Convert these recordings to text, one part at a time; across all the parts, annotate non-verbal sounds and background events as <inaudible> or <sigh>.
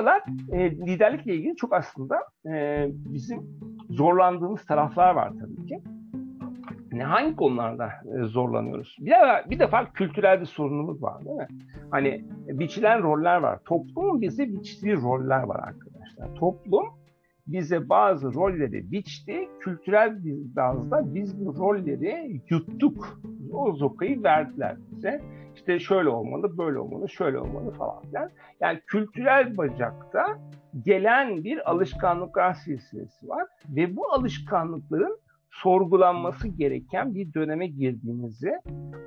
aralar e, liderlikle ilgili çok aslında e, bizim zorlandığımız taraflar var tabii ki. Ne hangi konularda e, zorlanıyoruz? Bir defa, bir defa kültürel bir sorunumuz var değil mi? Hani biçilen roller var. Toplumun bize biçtiği roller var arkadaşlar. Toplum bize bazı rolleri biçti. Kültürel bir bazda biz bu rolleri yuttuk. O zokayı verdiler bize. İşte şöyle olmalı, böyle olmalı, şöyle olmalı falan filan. Yani kültürel bacakta gelen bir alışkanlıklar silsilesi var ve bu alışkanlıkların sorgulanması gereken bir döneme girdiğimizi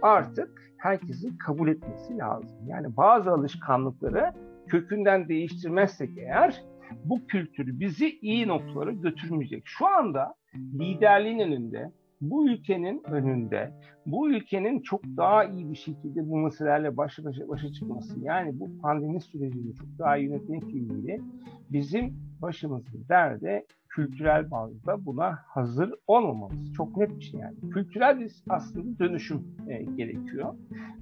artık herkesin kabul etmesi lazım. Yani bazı alışkanlıkları kökünden değiştirmezsek eğer bu kültürü bizi iyi noktalara götürmeyecek. Şu anda liderliğin önünde, bu ülkenin önünde, bu ülkenin çok daha iyi bir şekilde bu meselelerle başa başa, başa çıkması, yani bu pandemi sürecini çok daha iyi yönetmekle ilgili bizim başımızın derde kültürel bazda buna hazır olmamamız. Çok net bir şey yani. Kültürel bir aslında dönüşüm e, gerekiyor.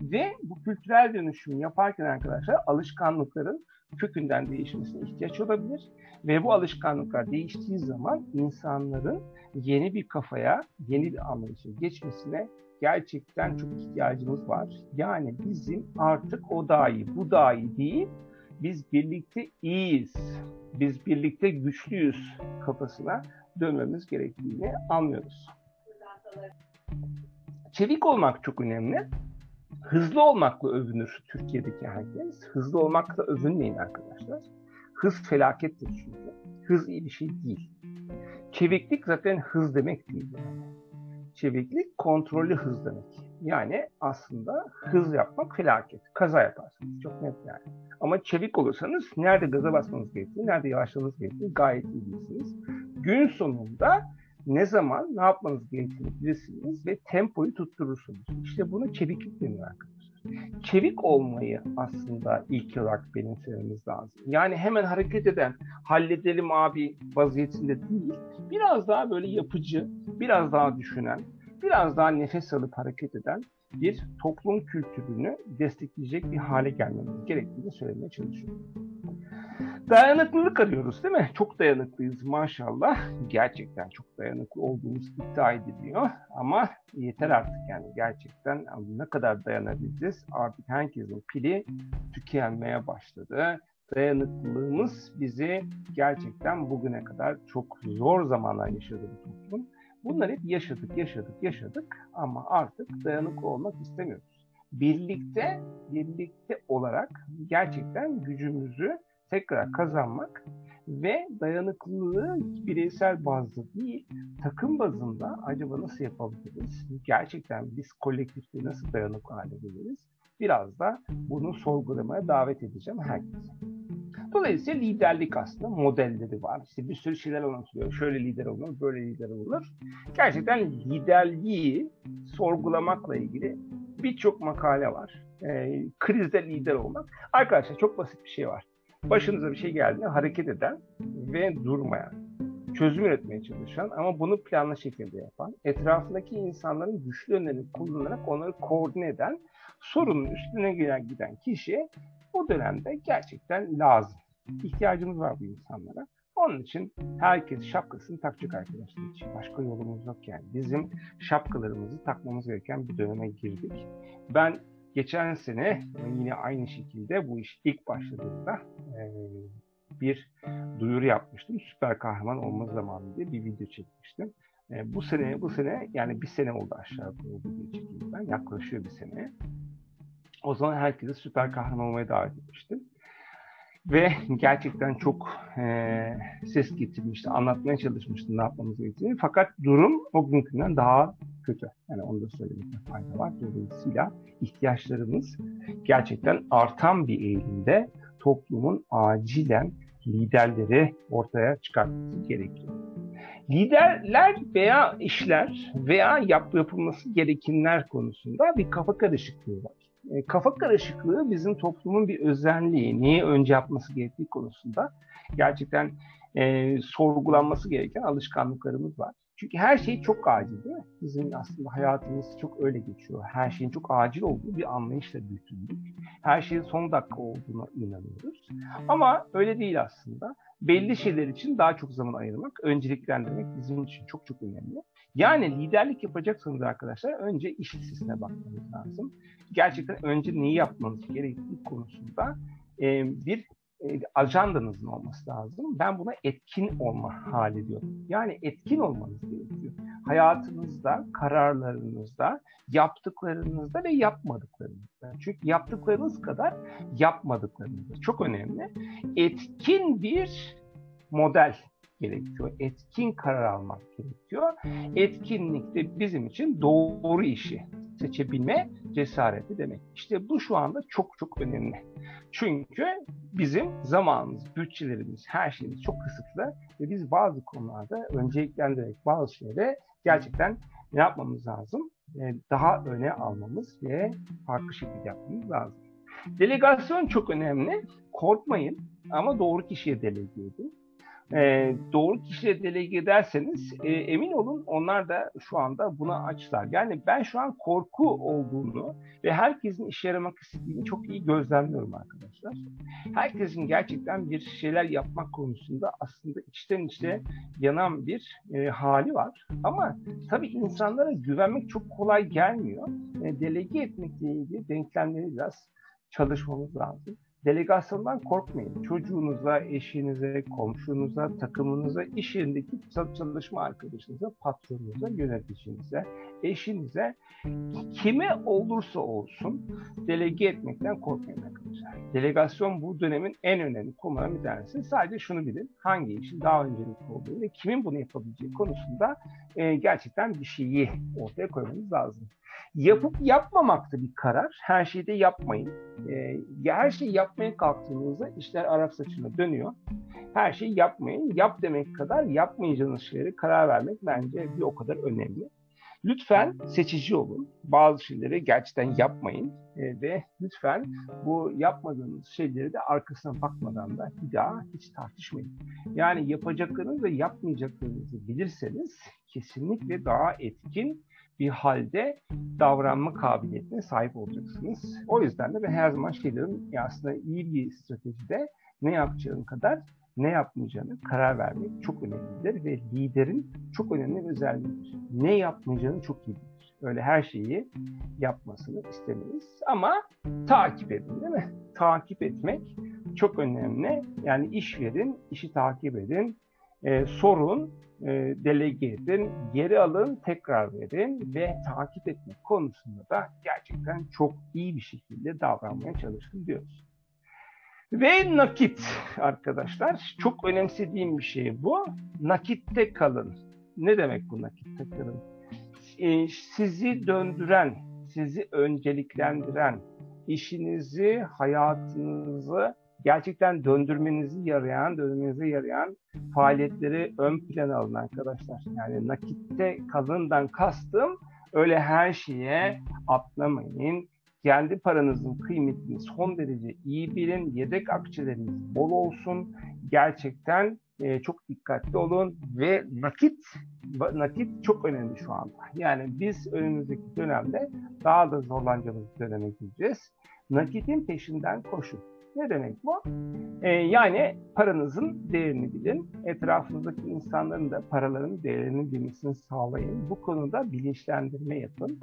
Ve bu kültürel dönüşümü yaparken arkadaşlar alışkanlıkların kökünden değişmesine ihtiyaç olabilir. Ve bu alışkanlıklar değiştiği zaman insanların yeni bir kafaya, yeni bir anlayışa geçmesine gerçekten çok ihtiyacımız var. Yani bizim artık o daha iyi, bu daha iyi değil, biz birlikte iyiyiz, biz birlikte güçlüyüz kafasına dönmemiz gerektiğini anlıyoruz. Çevik olmak çok önemli. Hızlı olmakla övünür Türkiye'deki herkes. Hızlı olmakla övünmeyin arkadaşlar. Hız felakettir çünkü. Hız iyi bir şey değil. Çeviklik zaten hız demek değil. Yani. Çeviklik kontrollü hız demek. Yani aslında hız yapmak felaket. Kaza yaparsınız. Çok net yani. Ama çevik olursanız nerede gaza basmanız gerektiğini, nerede yavaşlamanız gerektiğini gayet iyi bilirsiniz. Gün sonunda ne zaman ne yapmanız gerektiğini bilirsiniz ve tempoyu tutturursunuz. İşte bunu çeviklik deniyor arkadaşlar. Çevik olmayı aslında ilk olarak benimsememiz lazım. Yani hemen hareket eden, halledelim abi vaziyetinde değil, biraz daha böyle yapıcı, biraz daha düşünen, biraz daha nefes alıp hareket eden bir toplum kültürünü destekleyecek bir hale gelmemiz gerektiğini söylemeye çalışıyorum. Dayanıklılık arıyoruz değil mi? Çok dayanıklıyız maşallah. Gerçekten çok dayanıklı olduğumuz iddia ediliyor. Ama yeter artık yani gerçekten ne kadar dayanabileceğiz? Artık herkesin pili tükenmeye başladı. Dayanıklılığımız bizi gerçekten bugüne kadar çok zor zamanlar yaşadı bu toplum. Bunları hep yaşadık, yaşadık, yaşadık ama artık dayanıklı olmak istemiyoruz. Birlikte, birlikte olarak gerçekten gücümüzü tekrar kazanmak ve dayanıklılığı bireysel bazda değil, takım bazında acaba nasıl yapabiliriz? Gerçekten biz kolektifte nasıl dayanıklı hale geliriz? Biraz da bunu sorgulamaya davet edeceğim herkese. Dolayısıyla liderlik aslında modelleri var. İşte bir sürü şeyler anlatılıyor. Şöyle lider olunur, böyle lider olunur. Gerçekten liderliği sorgulamakla ilgili birçok makale var. E, krizde lider olmak. Arkadaşlar çok basit bir şey var. Başınıza bir şey geldiğinde hareket eden ve durmayan, çözüm üretmeye çalışan ama bunu planlı şekilde yapan, etrafındaki insanların güçlü yönlerini kullanarak onları koordine eden, sorunun üstüne giden, giden kişi bu dönemde gerçekten lazım. İhtiyacımız var bu insanlara. Onun için herkes şapkasını takacak arkadaşlar için. Başka yolumuz yok yani. Bizim şapkalarımızı takmamız gereken bir döneme girdik. Ben geçen sene yine aynı şekilde bu iş ilk başladığında bir duyuru yapmıştım. Süper kahraman olma zamanı diye bir video çekmiştim. bu sene bu sene yani bir sene oldu aşağı yukarı video çekimden. Yaklaşıyor bir sene. O zaman herkese süper kahraman olmaya davet etmiştim. Ve gerçekten çok e, ses getirmişti, anlatmaya çalışmıştı ne yapmamız gerektiğini. Fakat durum o günkünden daha kötü. Yani onu da söylemekte fayda var. Dolayısıyla ihtiyaçlarımız gerçekten artan bir eğilimde toplumun acilen liderleri ortaya çıkartması gerekiyor. Liderler veya işler veya yap yapılması gerekenler konusunda bir kafa karışıklığı var. E, kafa karışıklığı bizim toplumun bir özelliği. Neyi önce yapması gerektiği konusunda gerçekten e, sorgulanması gereken alışkanlıklarımız var. Çünkü her şey çok acil değil mi? Bizim aslında hayatımız çok öyle geçiyor. Her şeyin çok acil olduğu bir anlayışla büyütüldük. Her şeyin son dakika olduğuna inanıyoruz. Ama öyle değil aslında. Belli şeyler için daha çok zaman ayırmak, önceliklendirmek bizim için çok çok önemli. Yani liderlik yapacaksanız arkadaşlar önce iş listesine bakmanız lazım. Gerçekten önce neyi yapmanız gerektiği konusunda e, bir e, ajandanızın olması lazım. Ben buna etkin olma hali diyorum. Yani etkin olmanız gerekiyor. Hayatınızda, kararlarınızda, yaptıklarınızda ve yapmadıklarınızda. Çünkü yaptıklarınız kadar yapmadıklarınız çok önemli. Etkin bir model gerekiyor. Etkin karar almak gerekiyor. Etkinlik de bizim için doğru işi seçebilme cesareti demek. İşte bu şu anda çok çok önemli. Çünkü bizim zamanımız, bütçelerimiz, her şeyimiz çok kısıtlı ve biz bazı konularda önceliklendirerek bazı şeyleri gerçekten ne yapmamız lazım? Ee, daha öne almamız ve farklı şekilde yapmamız lazım. Delegasyon çok önemli. Korkmayın ama doğru kişiye delege edin e, doğru kişiye delege ederseniz e, emin olun onlar da şu anda buna açlar. Yani ben şu an korku olduğunu ve herkesin işe yaramak istediğini çok iyi gözlemliyorum arkadaşlar. Herkesin gerçekten bir şeyler yapmak konusunda aslında içten içe yanan bir e, hali var. Ama tabii insanlara güvenmek çok kolay gelmiyor. E, delege etmekle ilgili denklemleri biraz çalışmamız lazım. Delegasyondan korkmayın. Çocuğunuza, eşinize, komşunuza, takımınıza, iş yerindeki çalışma arkadaşınıza, patronunuza, yöneticinize, eşinize, kime olursa olsun delege etmekten korkmayın arkadaşlar. Delegasyon bu dönemin en önemli konularından bir tanesi. Sadece şunu bilin, hangi işin daha öncelikli olduğu ve kimin bunu yapabileceği konusunda e, gerçekten bir şeyi ortaya koymanız lazım. Yapıp yapmamak da bir karar. Her şeyi de yapmayın. E, her şeyi yapmaya kalktığınızda işler Arap saçına dönüyor. Her şeyi yapmayın. Yap demek kadar yapmayacağınız şeyleri karar vermek bence bir o kadar önemli. Lütfen seçici olun. Bazı şeyleri gerçekten yapmayın e, ve lütfen bu yapmadığınız şeyleri de arkasına bakmadan da bir daha hiç tartışmayın. Yani yapacaklarınızı ve yapmayacaklarınızı bilirseniz kesinlikle daha etkin bir halde davranma kabiliyetine sahip olacaksınız. O yüzden de ben her zaman şey diyorum aslında iyi bir stratejide ne yapacağın kadar ne yapmayacağını karar vermek çok önemlidir ve liderin çok önemli bir özelliğidir. Ne yapmayacağını çok iyi bilir. Öyle her şeyi yapmasını istemeyiz ama takip edin değil mi? Takip etmek çok önemli. Yani iş verin, işi takip edin, e, sorun, e, delege edin, geri alın, tekrar verin ve takip etmek konusunda da gerçekten çok iyi bir şekilde davranmaya çalışın diyoruz. Ve nakit arkadaşlar. Çok önemsediğim bir şey bu. Nakitte kalın. Ne demek bu nakitte kalın? E, sizi döndüren, sizi önceliklendiren, işinizi, hayatınızı gerçekten döndürmenizi yarayan, döndürmenizi yarayan faaliyetleri ön plana alın arkadaşlar. Yani nakitte kalından kastım öyle her şeye atlamayın. Kendi paranızın kıymetini son derece iyi bilin. Yedek akçeleriniz bol olsun. Gerçekten e, çok dikkatli olun ve nakit nakit çok önemli şu anda. Yani biz önümüzdeki dönemde daha da zorlanacağımız döneme gireceğiz. Nakitin peşinden koşun. Ne demek bu? Ee, yani paranızın değerini bilin. Etrafınızdaki insanların da paraların değerini bilmesini sağlayın. Bu konuda bilinçlendirme yapın.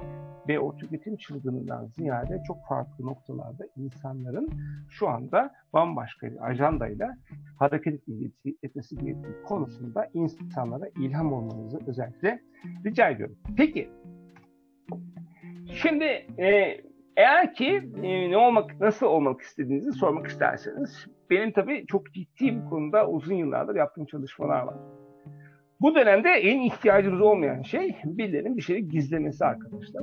Ve o tüketim çılgınından ziyade çok farklı noktalarda insanların şu anda bambaşka bir ajandayla hareket etmesi gerektiği konusunda insanlara ilham olmanızı özellikle rica ediyorum. Peki, şimdi e, eğer ki e, ne olmak, nasıl olmak istediğinizi sormak isterseniz, benim tabii çok ciddi bir konuda uzun yıllardır yaptığım çalışmalar var. Bu dönemde en ihtiyacınız olmayan şey birilerinin bir şeyi gizlemesi arkadaşlar.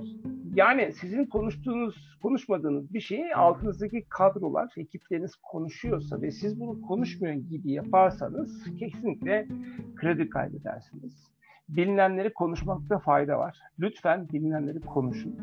Yani sizin konuştuğunuz, konuşmadığınız bir şeyi altınızdaki kadrolar, ekipleriniz konuşuyorsa ve siz bunu konuşmuyor gibi yaparsanız kesinlikle kredi kaybedersiniz. Bilinenleri konuşmakta fayda var. Lütfen bilinenleri konuşun.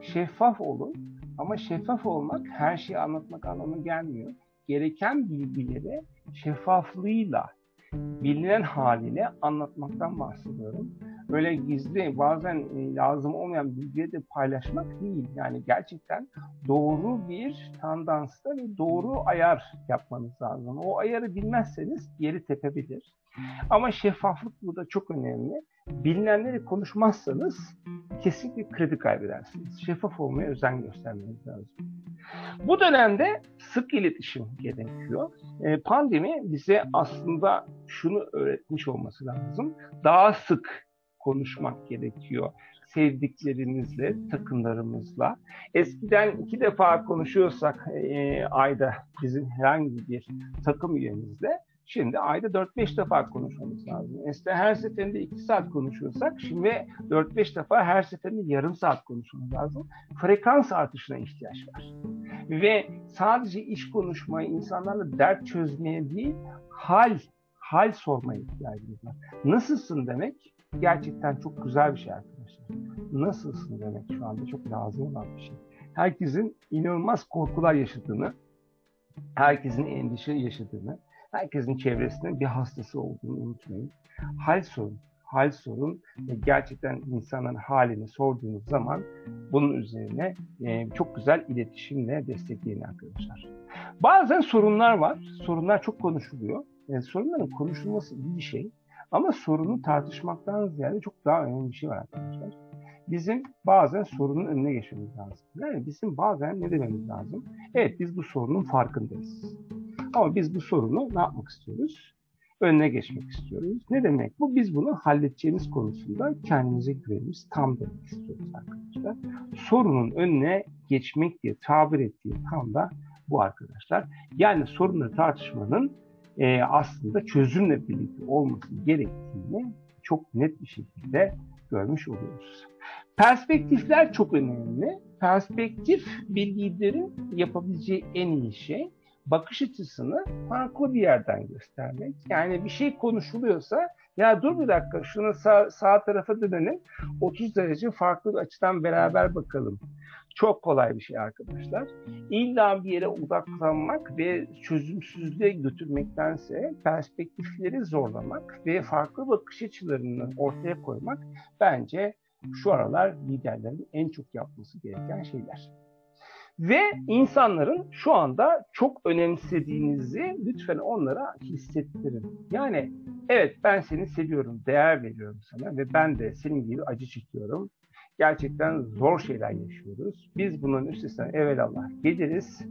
Şeffaf olun ama şeffaf olmak her şeyi anlatmak anlamına gelmiyor. Gereken bilgileri şeffaflığıyla, bilinen haliyle anlatmaktan bahsediyorum. böyle gizli bazen e, lazım olmayan bilgileri de paylaşmak değil. Yani gerçekten doğru bir tandansta ve doğru ayar yapmanız lazım. O ayarı bilmezseniz yeri tepebilir. Ama şeffaflık burada çok önemli. Bilinenleri konuşmazsanız kesinlikle kredi kaybedersiniz. Şeffaf olmaya özen göstermeniz lazım. Bu dönemde sık iletişim gerekiyor. E, pandemi bize aslında şunu öğretmiş olması lazım. Daha sık konuşmak gerekiyor sevdiklerinizle, takımlarımızla. Eskiden iki defa konuşuyorsak e, ayda bizim herhangi bir takım üyemizle Şimdi ayda 4-5 defa konuşmamız lazım. Eskiden her seferinde 2 saat konuşuyorsak şimdi 4-5 defa her seferinde yarım saat konuşmamız lazım. Frekans artışına ihtiyaç var. Ve sadece iş konuşmayı, insanlarla dert çözmeye değil, hal, hal sormaya ihtiyacımız var. Nasılsın demek gerçekten çok güzel bir şey arkadaşlar. Nasılsın demek şu anda çok lazım olan bir şey. Herkesin inanılmaz korkular yaşadığını, herkesin endişe yaşadığını, herkesin çevresinde bir hastası olduğunu unutmayın. Hal sorun, hal sorun ve gerçekten insanların halini sorduğunuz zaman bunun üzerine e, çok güzel iletişimle destekleyin arkadaşlar. Bazen sorunlar var. Sorunlar çok konuşuluyor. Yani sorunların konuşulması iyi bir şey. Ama sorunu tartışmaktan ziyade çok daha önemli bir şey var arkadaşlar. Bizim bazen sorunun önüne geçmemiz lazım. Yani bizim bazen ne dememiz lazım? Evet biz bu sorunun farkındayız. Ama biz bu sorunu ne yapmak istiyoruz? Önüne geçmek istiyoruz. Ne demek bu? Biz bunu halledeceğimiz konusunda kendimize güvenimiz tam demek istiyoruz arkadaşlar. Sorunun önüne geçmek diye tabir ettiği tam da bu arkadaşlar. Yani sorunları tartışmanın e, aslında çözümle birlikte olması gerektiğini çok net bir şekilde görmüş oluyoruz. Perspektifler çok önemli. Perspektif bir liderin yapabileceği en iyi şey bakış açısını farklı bir yerden göstermek. Yani bir şey konuşuluyorsa ya dur bir dakika şunu sağ, sağ tarafa dönelim 30 derece farklı bir açıdan beraber bakalım. Çok kolay bir şey arkadaşlar. İlla bir yere odaklanmak ve çözümsüzlüğe götürmektense perspektifleri zorlamak ve farklı bakış açılarını ortaya koymak bence şu aralar liderlerin en çok yapması gereken şeyler. Ve insanların şu anda çok önemsediğinizi lütfen onlara hissettirin. Yani evet ben seni seviyorum, değer veriyorum sana ve ben de senin gibi acı çekiyorum. Gerçekten zor şeyler yaşıyoruz. Biz bunun üstesinden evvelallah geliriz.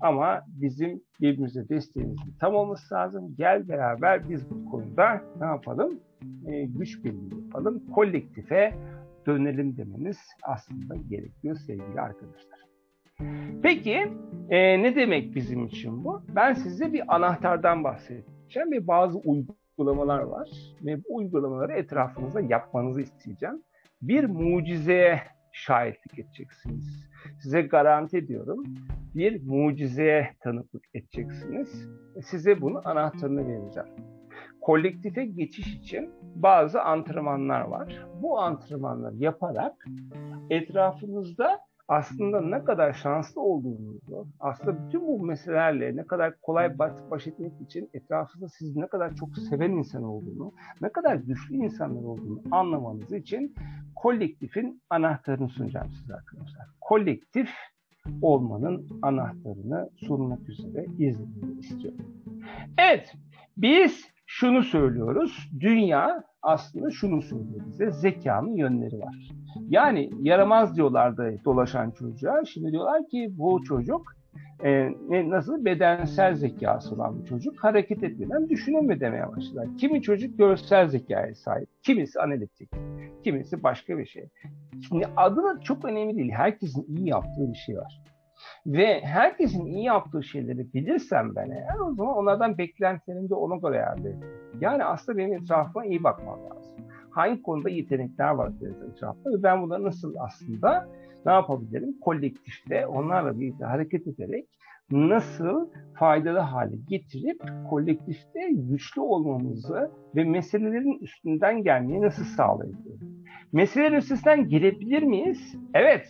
Ama bizim birbirimize desteğimizin tam olması lazım. Gel beraber biz bu konuda ne yapalım? E, güç birliği yapalım. Kolektife dönelim demeniz aslında gerekiyor sevgili arkadaşlar. Peki e, ne demek bizim için bu? Ben size bir anahtardan bahsedeceğim ve bazı uygulamalar var ve bu uygulamaları etrafınızda yapmanızı isteyeceğim. Bir mucizeye şahitlik edeceksiniz. Size garanti ediyorum bir mucizeye tanıklık edeceksiniz. Size bunun anahtarını vereceğim. Kolektife geçiş için bazı antrenmanlar var. Bu antrenmanları yaparak etrafınızda aslında ne kadar şanslı olduğunuzu, aslında bütün bu meselelerle ne kadar kolay baş etmek için etrafınızda siz ne kadar çok seven insan olduğunu, ne kadar güçlü insanlar olduğunu anlamanız için kolektifin anahtarını sunacağım size arkadaşlar. Kolektif olmanın anahtarını sunmak üzere izlemenizi istiyorum. Evet, biz şunu söylüyoruz. Dünya aslında şunu söylüyor bize. Zekanın yönleri var. Yani yaramaz diyorlardı dolaşan çocuğa. Şimdi diyorlar ki bu çocuk e, nasıl bedensel zekası olan bir çocuk hareket etmeden düşüneme demeye başladılar. Kimi çocuk görsel zekaya sahip, kimisi analitik, kimisi başka bir şey. Şimdi adı çok önemli değil. Herkesin iyi yaptığı bir şey var. Ve herkesin iyi yaptığı şeyleri bilirsem ben eğer o zaman onlardan beklentilerimi de ona göre ayarlayayım. Yani aslında benim etrafıma iyi bakmam lazım. Hangi konuda yetenekler var etrafta ve ben bunları nasıl aslında ne yapabilirim? Kolektifte onlarla birlikte hareket ederek nasıl faydalı hale getirip kolektifte güçlü olmamızı ve meselelerin üstünden gelmeyi nasıl sağlayabilirim? Meselelerin üstesinden gelebilir miyiz? Evet.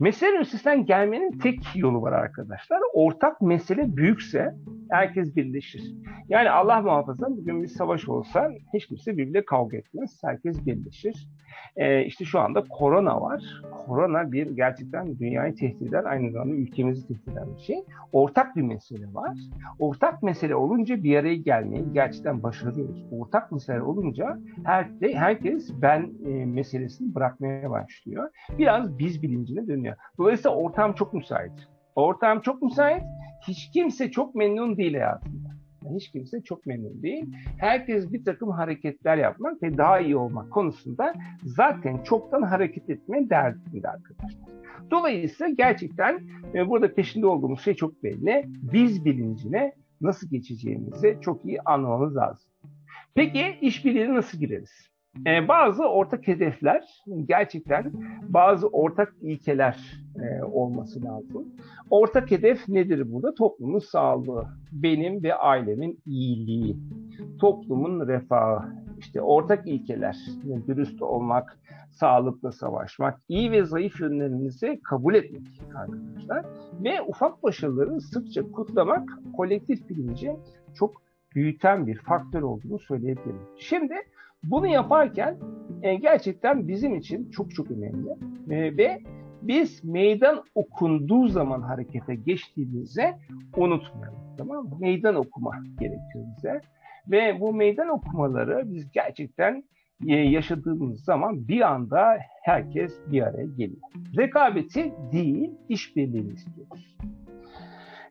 Meselenin üstesinden gelmenin tek yolu var arkadaşlar. Ortak mesele büyükse Herkes birleşir. Yani Allah muhafaza bugün bir savaş olsa hiç kimse birbiriyle kavga etmez. Herkes birleşir. Ee, işte şu anda korona var. Korona bir gerçekten dünyayı tehdit eden, aynı zamanda ülkemizi tehdit eden bir şey. Ortak bir mesele var. Ortak mesele olunca bir araya gelmeyi gerçekten başarıyoruz. Ortak mesele olunca her, herkes ben e, meselesini bırakmaya başlıyor. Biraz biz bilincine dönüyor. Dolayısıyla ortam çok müsait. Ortam çok müsait. Hiç kimse çok memnun değil hayatında. Hiç kimse çok memnun değil. Herkes bir takım hareketler yapmak ve daha iyi olmak konusunda zaten çoktan hareket etmeye derdinde arkadaşlar. Dolayısıyla gerçekten e, burada peşinde olduğumuz şey çok belli. Biz bilincine nasıl geçeceğimizi çok iyi anlamamız lazım. Peki işbirliğine nasıl gireriz? Ee, bazı ortak hedefler, gerçekten bazı ortak ilkeler e, olması lazım. Ortak hedef nedir burada? Toplumun sağlığı, benim ve ailemin iyiliği, toplumun refahı, işte ortak ilkeler, yani dürüst olmak, sağlıkla savaşmak, iyi ve zayıf yönlerimizi kabul etmek arkadaşlar ve ufak başarıları sıkça kutlamak kolektif bilinci çok büyüten bir faktör olduğunu söyleyebilirim. Şimdi bunu yaparken e, gerçekten bizim için çok çok önemli e, ve biz meydan okunduğu zaman harekete geçtiğimizde unutmayalım. Tamam mı? Meydan okuma gerekiyor bize. Ve bu meydan okumaları biz gerçekten e, yaşadığımız zaman bir anda herkes bir araya geliyor. Rekabeti değil, işbirliğini istiyoruz.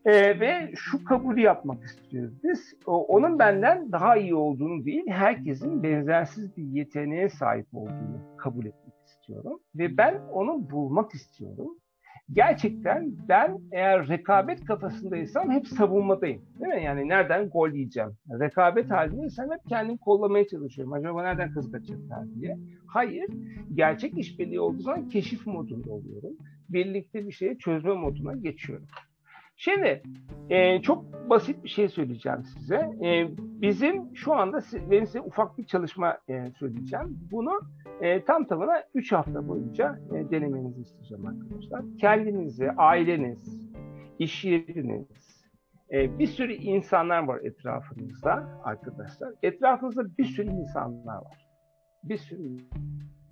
Ee, ve şu kabulü yapmak istiyoruz biz. O, onun benden daha iyi olduğunu değil, herkesin benzersiz bir yeteneğe sahip olduğunu kabul etmek istiyorum. Ve ben onu bulmak istiyorum. Gerçekten ben eğer rekabet kafasındaysam hep savunmadayım. Değil mi? Yani nereden gol yiyeceğim? Rekabet halindeysem hep kendimi kollamaya çalışıyorum. Acaba nereden kız kaçacaklar diye. Hayır. Gerçek işbirliği olduğu zaman keşif modunda oluyorum. Birlikte bir şeyi çözme moduna geçiyorum. Şimdi e, çok basit bir şey söyleyeceğim size. E, bizim şu anda ben size ufak bir çalışma e, söyleyeceğim. Bunu e, tam tamına 3 hafta boyunca e, denemenizi isteyeceğim arkadaşlar. Kendinizi, aileniz, iş yeriniz, e, bir sürü insanlar var etrafınızda arkadaşlar. Etrafınızda bir sürü insanlar var. Bir sürü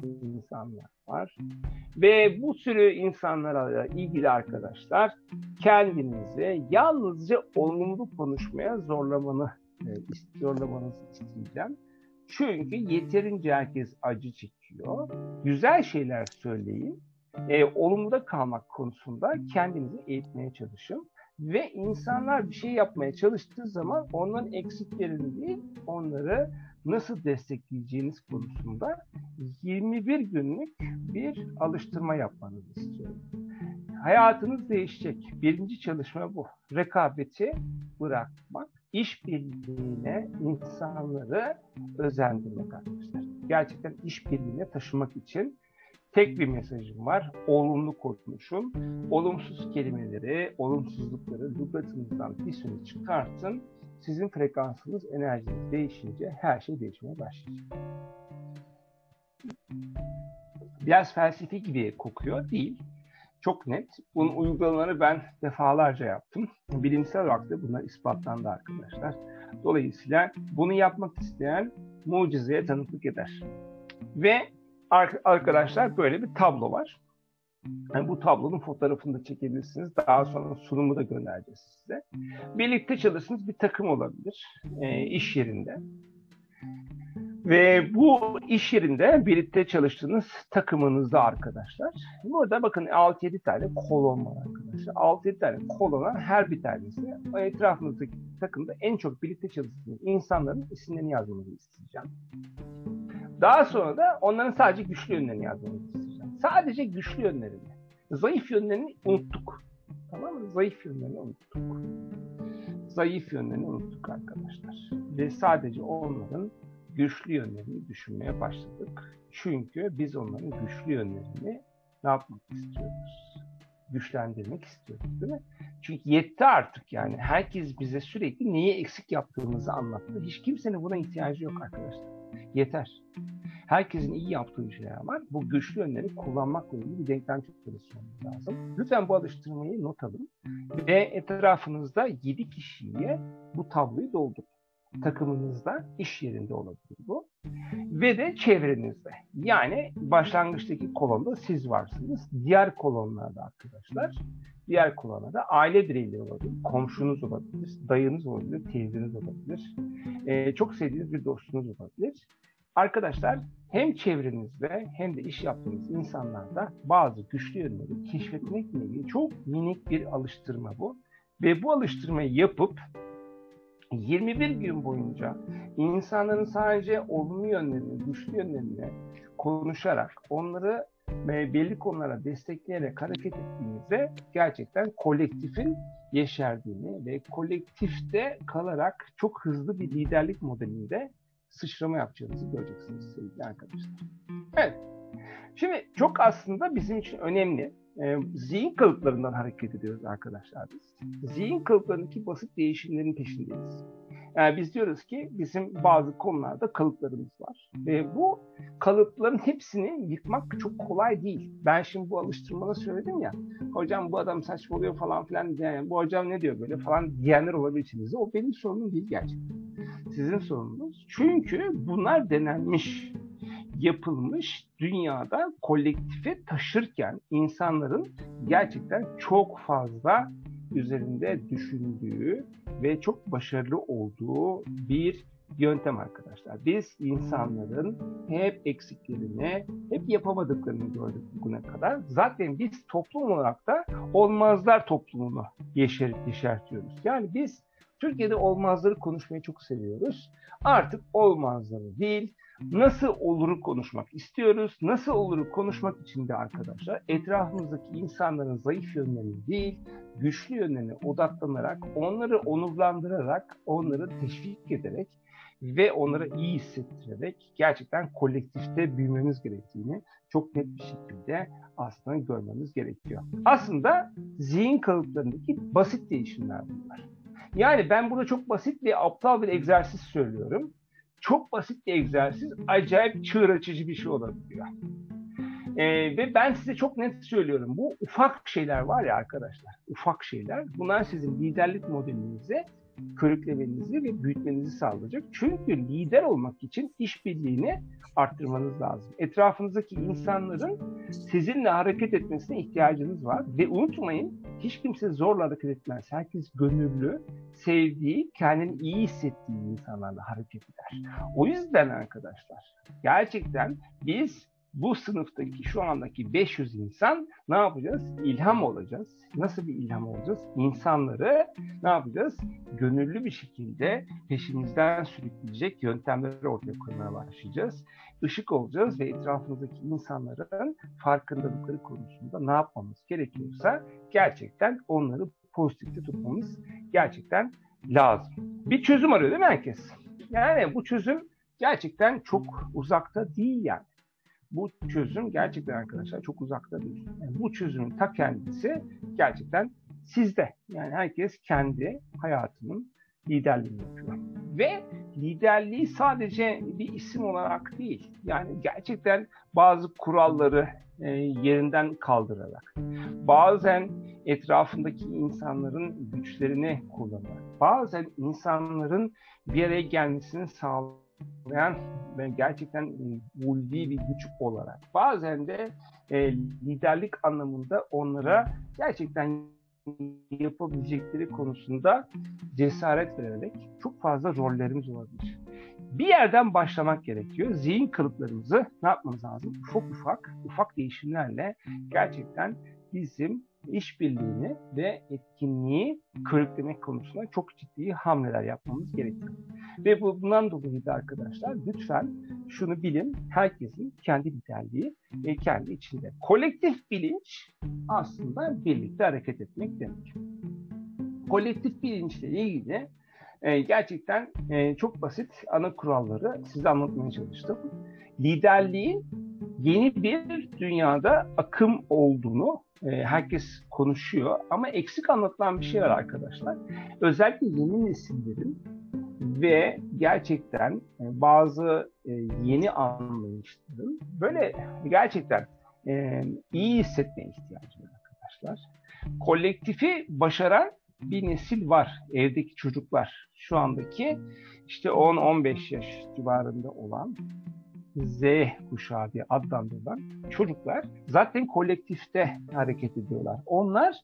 insanlar var. Ve bu sürü insanlara ilgili arkadaşlar kendinizi yalnızca olumlu konuşmaya zorlamanı e, zorlamanızı isteyeceğim. Çünkü yeterince herkes acı çekiyor. Güzel şeyler söyleyin. E, olumluda kalmak konusunda kendinizi eğitmeye çalışın. Ve insanlar bir şey yapmaya çalıştığı zaman onların eksiklerini değil, onları nasıl destekleyeceğiniz konusunda 21 günlük bir alıştırma yapmanızı istiyorum. Hayatınız değişecek. Birinci çalışma bu. Rekabeti bırakmak, işbirliğine insanları özendirmek arkadaşlar. Gerçekten işbirliğine taşımak için tek bir mesajım var. Olumlu konuşun. Olumsuz kelimeleri, olumsuzlukları lügatınızdan bir süre çıkartın sizin frekansınız, enerjiniz değişince her şey değişmeye başlayacak. Biraz felsefi gibi kokuyor, değil. Çok net. Bunun uygulamaları ben defalarca yaptım. Bilimsel olarak da bunlar ispatlandı arkadaşlar. Dolayısıyla bunu yapmak isteyen mucizeye tanıklık eder. Ve arkadaşlar böyle bir tablo var. Yani bu tablonun fotoğrafını da çekebilirsiniz. Daha sonra sunumu da göndereceğiz size. Birlikte çalıştığınız bir takım olabilir e, iş yerinde. Ve bu iş yerinde birlikte çalıştığınız takımınızda arkadaşlar. Burada bakın 6-7 tane kolon var arkadaşlar. 6-7 tane kolona her bir tanesi etrafınızdaki takımda en çok birlikte çalıştığınız insanların isimlerini yazmanızı isteyeceğim. Daha sonra da onların sadece güçlü yönlerini yazmanızı. Sadece güçlü yönlerini. Zayıf yönlerini unuttuk. Tamam mı? Zayıf yönlerini unuttuk. Zayıf yönlerini unuttuk arkadaşlar. Ve sadece onların güçlü yönlerini düşünmeye başladık. Çünkü biz onların güçlü yönlerini ne yapmak istiyoruz? Güçlendirmek istiyoruz değil mi? Çünkü yetti artık yani. Herkes bize sürekli neyi eksik yaptığımızı anlattı. Hiç kimsenin buna ihtiyacı yok arkadaşlar. Yeter. Herkesin iyi yaptığı şeyler var. Bu güçlü yönleri kullanmakla ilgili bir denklem çalışmamız lazım. Lütfen bu alıştırmayı not alın ve etrafınızda 7 kişiye bu tabloyu doldurun. Takımınızda, iş yerinde olabilir bu. Ve de çevrenizde. Yani başlangıçtaki kolonda siz varsınız. Diğer kolonlarda arkadaşlar, diğer kolonlarda aile bireyleri olabilir, komşunuz olabilir, dayınız olabilir, teyzeniz olabilir, ee, çok sevdiğiniz bir dostunuz olabilir. Arkadaşlar hem çevrenizde hem de iş yaptığınız insanlarda bazı güçlü yönleri keşfetmekle ilgili çok minik bir alıştırma bu. Ve bu alıştırmayı yapıp 21 gün boyunca insanların sadece olumlu yönlerini, güçlü yönlerini konuşarak, onları belli konulara destekleyerek hareket ettiğinizde gerçekten kolektifin yeşerdiğini ve kolektifte kalarak çok hızlı bir liderlik modelinde sıçrama yapacağınızı göreceksiniz sevgili arkadaşlar. Evet. Şimdi çok aslında bizim için önemli e, zihin kalıplarından hareket ediyoruz arkadaşlar biz. Zihin kalıplarındaki basit değişimlerin peşindeyiz. Yani biz diyoruz ki bizim bazı konularda kalıplarımız var. Ve bu kalıpların hepsini yıkmak çok kolay değil. Ben şimdi bu alıştırmada söyledim ya, hocam bu adam saçmalıyor falan filan, yani bu hocam ne diyor böyle falan diyenler olabilir içinizde. O benim sorunum değil gerçekten. Sizin sorununuz. Çünkü bunlar denenmiş yapılmış dünyada kolektife taşırken insanların gerçekten çok fazla üzerinde düşündüğü ve çok başarılı olduğu bir yöntem arkadaşlar. Biz insanların hep eksiklerini, hep yapamadıklarını gördük bugüne kadar. Zaten biz toplum olarak da olmazlar toplumunu yeşer, yeşertiyoruz. Yani biz Türkiye'de olmazları konuşmayı çok seviyoruz. Artık olmazları değil, nasıl oluru konuşmak istiyoruz. Nasıl oluru konuşmak için de arkadaşlar etrafımızdaki insanların zayıf yönlerini değil, güçlü yönlerine odaklanarak, onları onurlandırarak, onları teşvik ederek ve onlara iyi hissettirerek gerçekten kolektifte büyümemiz gerektiğini çok net bir şekilde aslında görmemiz gerekiyor. Aslında zihin kalıplarındaki basit değişimler bunlar. Yani ben burada çok basit ve aptal bir egzersiz söylüyorum. Çok basit bir egzersiz, acayip çığır açıcı bir şey olabiliyor. Ee, ve ben size çok net söylüyorum. Bu ufak şeyler var ya arkadaşlar. Ufak şeyler. Bunlar sizin liderlik modelinize körüklemenizi ve büyütmenizi sağlayacak. Çünkü lider olmak için işbirliğini arttırmanız lazım. Etrafınızdaki insanların sizinle hareket etmesine ihtiyacınız var. Ve unutmayın hiç kimse zorla hareket etmez. Herkes gönüllü, sevdiği, kendini iyi hissettiği insanlarla hareket eder. O yüzden arkadaşlar gerçekten biz bu sınıftaki şu andaki 500 insan ne yapacağız? İlham olacağız. Nasıl bir ilham olacağız? İnsanları ne yapacağız? Gönüllü bir şekilde peşimizden sürükleyecek yöntemleri ortaya koymaya başlayacağız. Işık olacağız ve etrafımızdaki insanların farkındalıkları konusunda ne yapmamız gerekiyorsa gerçekten onları pozitifte tutmamız gerçekten lazım. Bir çözüm arıyor değil mi herkes? Yani bu çözüm gerçekten çok uzakta değil yani bu çözüm gerçekten arkadaşlar çok uzakta değil. Yani bu çözümün ta kendisi gerçekten sizde. Yani herkes kendi hayatının liderliğini yapıyor. Ve liderliği sadece bir isim olarak değil. Yani gerçekten bazı kuralları e, yerinden kaldırarak, bazen etrafındaki insanların güçlerini kullanarak, bazen insanların bir araya gelmesini sağlayarak sağlayan ve gerçekten e, ulvi bir güç olarak bazen de e, liderlik anlamında onlara gerçekten yapabilecekleri konusunda cesaret vererek çok fazla rollerimiz olabilir. Bir yerden başlamak gerekiyor. Zihin kalıplarımızı ne yapmamız lazım? Ufak ufak, ufak değişimlerle gerçekten bizim işbirliğini ve etkinliği körüklemek konusunda çok ciddi hamleler yapmamız gerekiyor. Ve bundan dolayı da arkadaşlar lütfen şunu bilin, herkesin kendi liderliği ve kendi içinde. Kolektif bilinç aslında birlikte hareket etmek demek. Kolektif bilinçle ilgili e, gerçekten e, çok basit ana kuralları size anlatmaya çalıştım. Liderliğin yeni bir dünyada akım olduğunu e, herkes konuşuyor ama eksik anlatılan bir şey var arkadaşlar. Özellikle yeni nesillerin ve gerçekten e, bazı e, yeni anlayışların böyle gerçekten iyi hissetmeye ihtiyacı var arkadaşlar. Kolektifi başaran bir nesil var. Evdeki çocuklar şu andaki işte 10-15 yaş civarında olan Z kuşağı diye adlandırılan çocuklar zaten kolektifte hareket ediyorlar. Onlar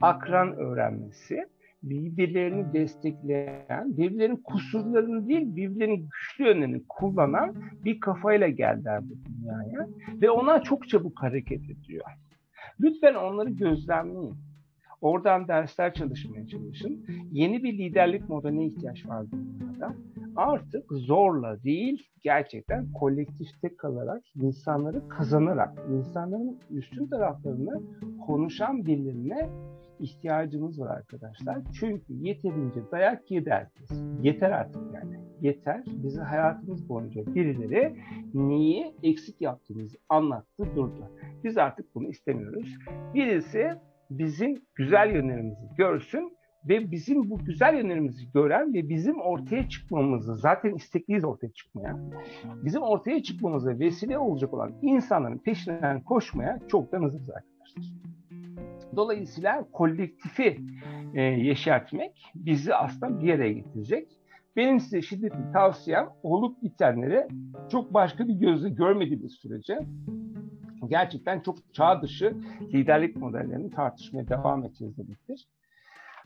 akran öğrenmesi, birbirlerini destekleyen, birbirlerinin kusurlarını değil, birbirlerinin güçlü yönlerini kullanan bir kafayla geldiler bu dünyaya ve ona çok çabuk hareket ediyor. Lütfen onları gözlemleyin. Oradan dersler çalışmaya çalışın. Yeni bir liderlik modeline ihtiyaç var dünyada. Artık zorla değil, gerçekten kolektifte kalarak, insanları kazanarak, insanların üstün taraflarını konuşan birilerine ihtiyacımız var arkadaşlar. Çünkü yeterince dayak yedi herkes. Yeter artık yani. Yeter. Bizi hayatımız boyunca birileri neyi eksik yaptığımızı anlattı durdu. Biz artık bunu istemiyoruz. Birisi bizim güzel yönlerimizi görsün ve bizim bu güzel yönlerimizi gören ve bizim ortaya çıkmamızı zaten istekliyiz ortaya çıkmaya. Bizim ortaya çıkmamıza vesile olacak olan insanların peşinden koşmaya çoktan hazırız arkadaşlar. Dolayısıyla kolektifi e, yeşertmek bizi aslında bir araya getirecek. Benim size şiddetli tavsiyem olup bitenleri çok başka bir gözle görmediğiniz sürece gerçekten çok çağ dışı liderlik modellerini tartışmaya devam edeceğiz demektir.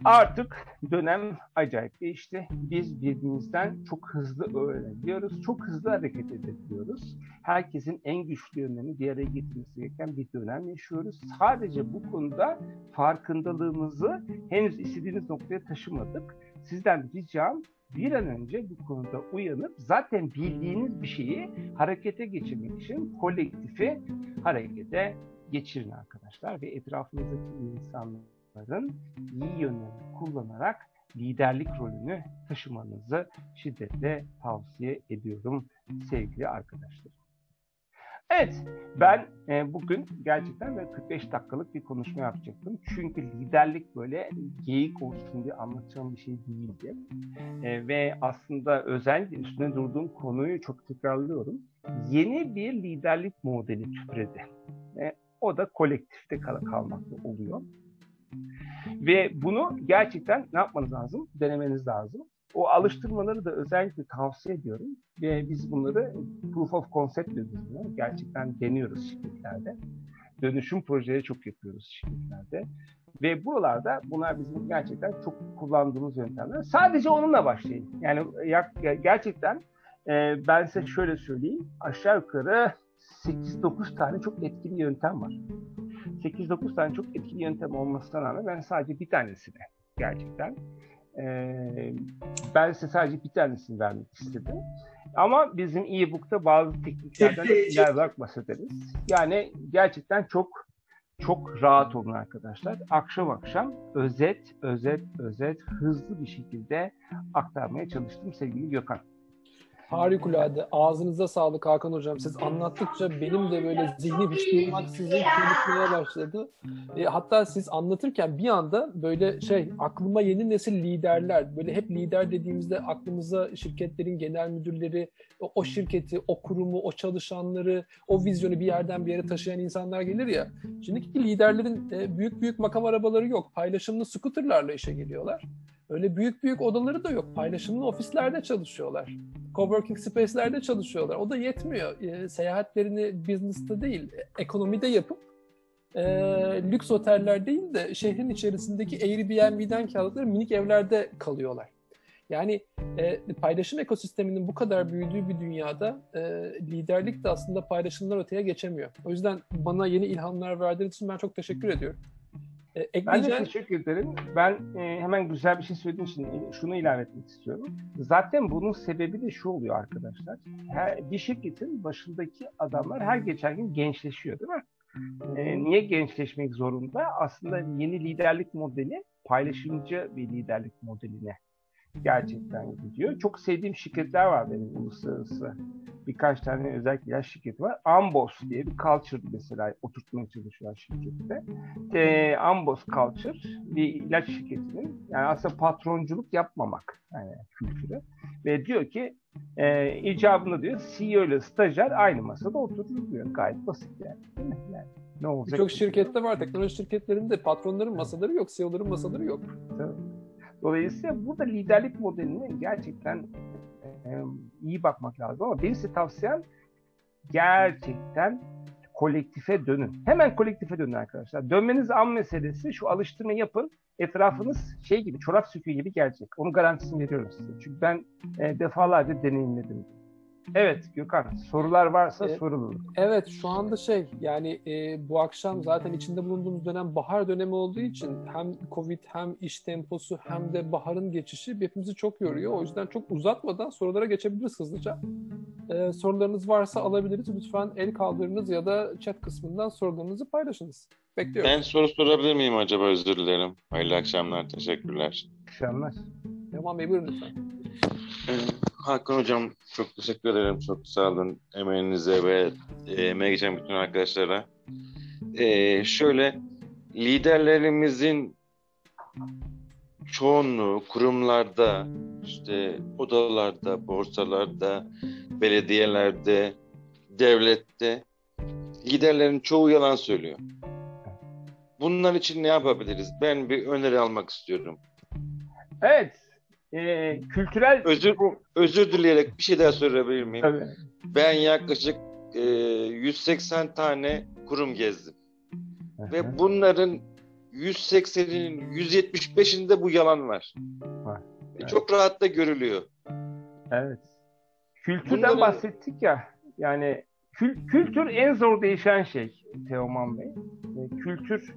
Artık dönem acayip değişti. Biz birbirimizden çok hızlı öğreniyoruz, çok hızlı hareket edebiliyoruz. Herkesin en güçlü yönlerini bir araya getirmesi gereken bir dönem yaşıyoruz. Sadece bu konuda farkındalığımızı henüz istediğiniz noktaya taşımadık. Sizden ricam bir an önce bu konuda uyanıp zaten bildiğiniz bir şeyi harekete geçirmek için kolektifi harekete geçirin arkadaşlar ve etrafınızdaki insanların iyi yönlerini kullanarak liderlik rolünü taşımanızı şiddetle tavsiye ediyorum sevgili arkadaşlar. Evet, ben e, bugün gerçekten böyle 45 dakikalık bir konuşma yapacaktım. Çünkü liderlik böyle geyik olsun diye anlatacağım bir şey değildi. E, ve aslında özellikle üstüne durduğum konuyu çok tekrarlıyorum. Yeni bir liderlik modeli türedi. E, o da kolektifte kal kalmakta oluyor. Ve bunu gerçekten ne yapmanız lazım? Denemeniz lazım. O alıştırmaları da özellikle tavsiye ediyorum. Ve biz bunları proof of concept. Bunu. Gerçekten deniyoruz şirketlerde. Dönüşüm projeleri çok yapıyoruz şirketlerde. Ve buralarda bunlar bizim gerçekten çok kullandığımız yöntemler. Sadece onunla başlayın. Yani gerçekten e, ben size şöyle söyleyeyim. Aşağı yukarı 8-9 tane çok etkili yöntem var. 8-9 tane çok etkili yöntem olmasına rağmen ben sadece bir tanesini gerçekten ee, ben size sadece bir tanesini vermek istedim. Ama bizim e-book'ta bazı tekniklerden ilerleyerek bahsederiz. Yani gerçekten çok çok rahat olun arkadaşlar. Akşam akşam özet, özet, özet, hızlı bir şekilde aktarmaya çalıştım sevgili Gökhan. Harikulade. Ağzınıza sağlık Hakan Hocam. Siz anlattıkça benim de böyle zihnim hiç durmaksızın konuşmaya başladı. E, hatta siz anlatırken bir anda böyle şey aklıma yeni nesil liderler. Böyle hep lider dediğimizde aklımıza şirketlerin genel müdürleri, o, o şirketi, o kurumu, o çalışanları, o vizyonu bir yerden bir yere taşıyan insanlar gelir ya. Şimdiki liderlerin e, büyük büyük makam arabaları yok. Paylaşımlı scooterlarla işe geliyorlar. Öyle büyük büyük odaları da yok. Paylaşımlı ofislerde çalışıyorlar. Coworking space'lerde çalışıyorlar. O da yetmiyor. E, seyahatlerini business'ta değil, ekonomide yapıp e, lüks oteller değil de şehrin içerisindeki Airbnb'den kiralıkları minik evlerde kalıyorlar. Yani e, paylaşım ekosisteminin bu kadar büyüdüğü bir dünyada e, liderlik de aslında paylaşımlar öteye geçemiyor. O yüzden bana yeni ilhamlar verdiğiniz için ben çok teşekkür ediyorum. E, ekleyeceğim... Ben de teşekkür ederim. Ben e, hemen güzel bir şey söylediğim için şunu ilave etmek istiyorum. Zaten bunun sebebi de şu oluyor arkadaşlar. Her, bir şirketin başındaki adamlar her geçen gün gençleşiyor değil mi? E, niye gençleşmek zorunda? Aslında yeni liderlik modeli paylaşımcı bir liderlik modeline gerçekten gidiyor. Çok sevdiğim şirketler var benim uluslararası. Birkaç tane özellikle ilaç şirketi var. Ambos diye bir culture mesela oturtmaya çalışıyor şirkette. E, Ambos Culture bir ilaç şirketinin yani aslında patronculuk yapmamak yani kültürü. Ve diyor ki e, icabında diyor CEO ile stajyer aynı masada oturur diyor. Gayet basit yani. yani ne olacak? Birçok şirkette var. Teknoloji şirketlerinde patronların masaları yok, CEO'ların masaları yok. Dolayısıyla burada liderlik modeline gerçekten e, iyi bakmak lazım ama benim size tavsiyem gerçekten kolektife dönün. Hemen kolektife dönün arkadaşlar. Dönmeniz an meselesi şu alıştırma yapın. Etrafınız şey gibi çorap söküğü gibi gelecek. Onun garantisini veriyorum size. Çünkü ben e, defalarca deneyimledim. Evet Gökhan sorular varsa evet, sorulur. Evet şu anda şey yani e, bu akşam zaten içinde bulunduğumuz dönem bahar dönemi olduğu için hem Covid hem iş temposu hem de baharın geçişi hepimizi çok yoruyor. O yüzden çok uzatmadan sorulara geçebiliriz hızlıca. E, sorularınız varsa alabiliriz. Lütfen el kaldırınız ya da chat kısmından sorularınızı paylaşınız. Bekliyorum. Ben soru sorabilir miyim acaba? Özür dilerim. Hayırlı akşamlar. Teşekkürler. Akşamlar. Devam Bey buyurun lütfen. Ee, Hakan Hocam çok teşekkür ederim. Çok sağ olun emeğinize ve e, emeğe geçen bütün arkadaşlara. Ee, şöyle liderlerimizin çoğunluğu kurumlarda, işte odalarda, borsalarda, belediyelerde, devlette liderlerin çoğu yalan söylüyor. Bunlar için ne yapabiliriz? Ben bir öneri almak istiyorum. Evet, e, kültürel... Özür, özür dileyerek bir şey daha sorabilir miyim? Tabii. Ben yaklaşık e, 180 tane kurum gezdim. Hı-hı. Ve bunların 180'inin 175'inde bu yalan var. var. Evet. Çok rahat da görülüyor. Evet. Kültürden Bunların... bahsettik ya. Yani kül- kültür en zor değişen şey Teoman Bey. E, kültür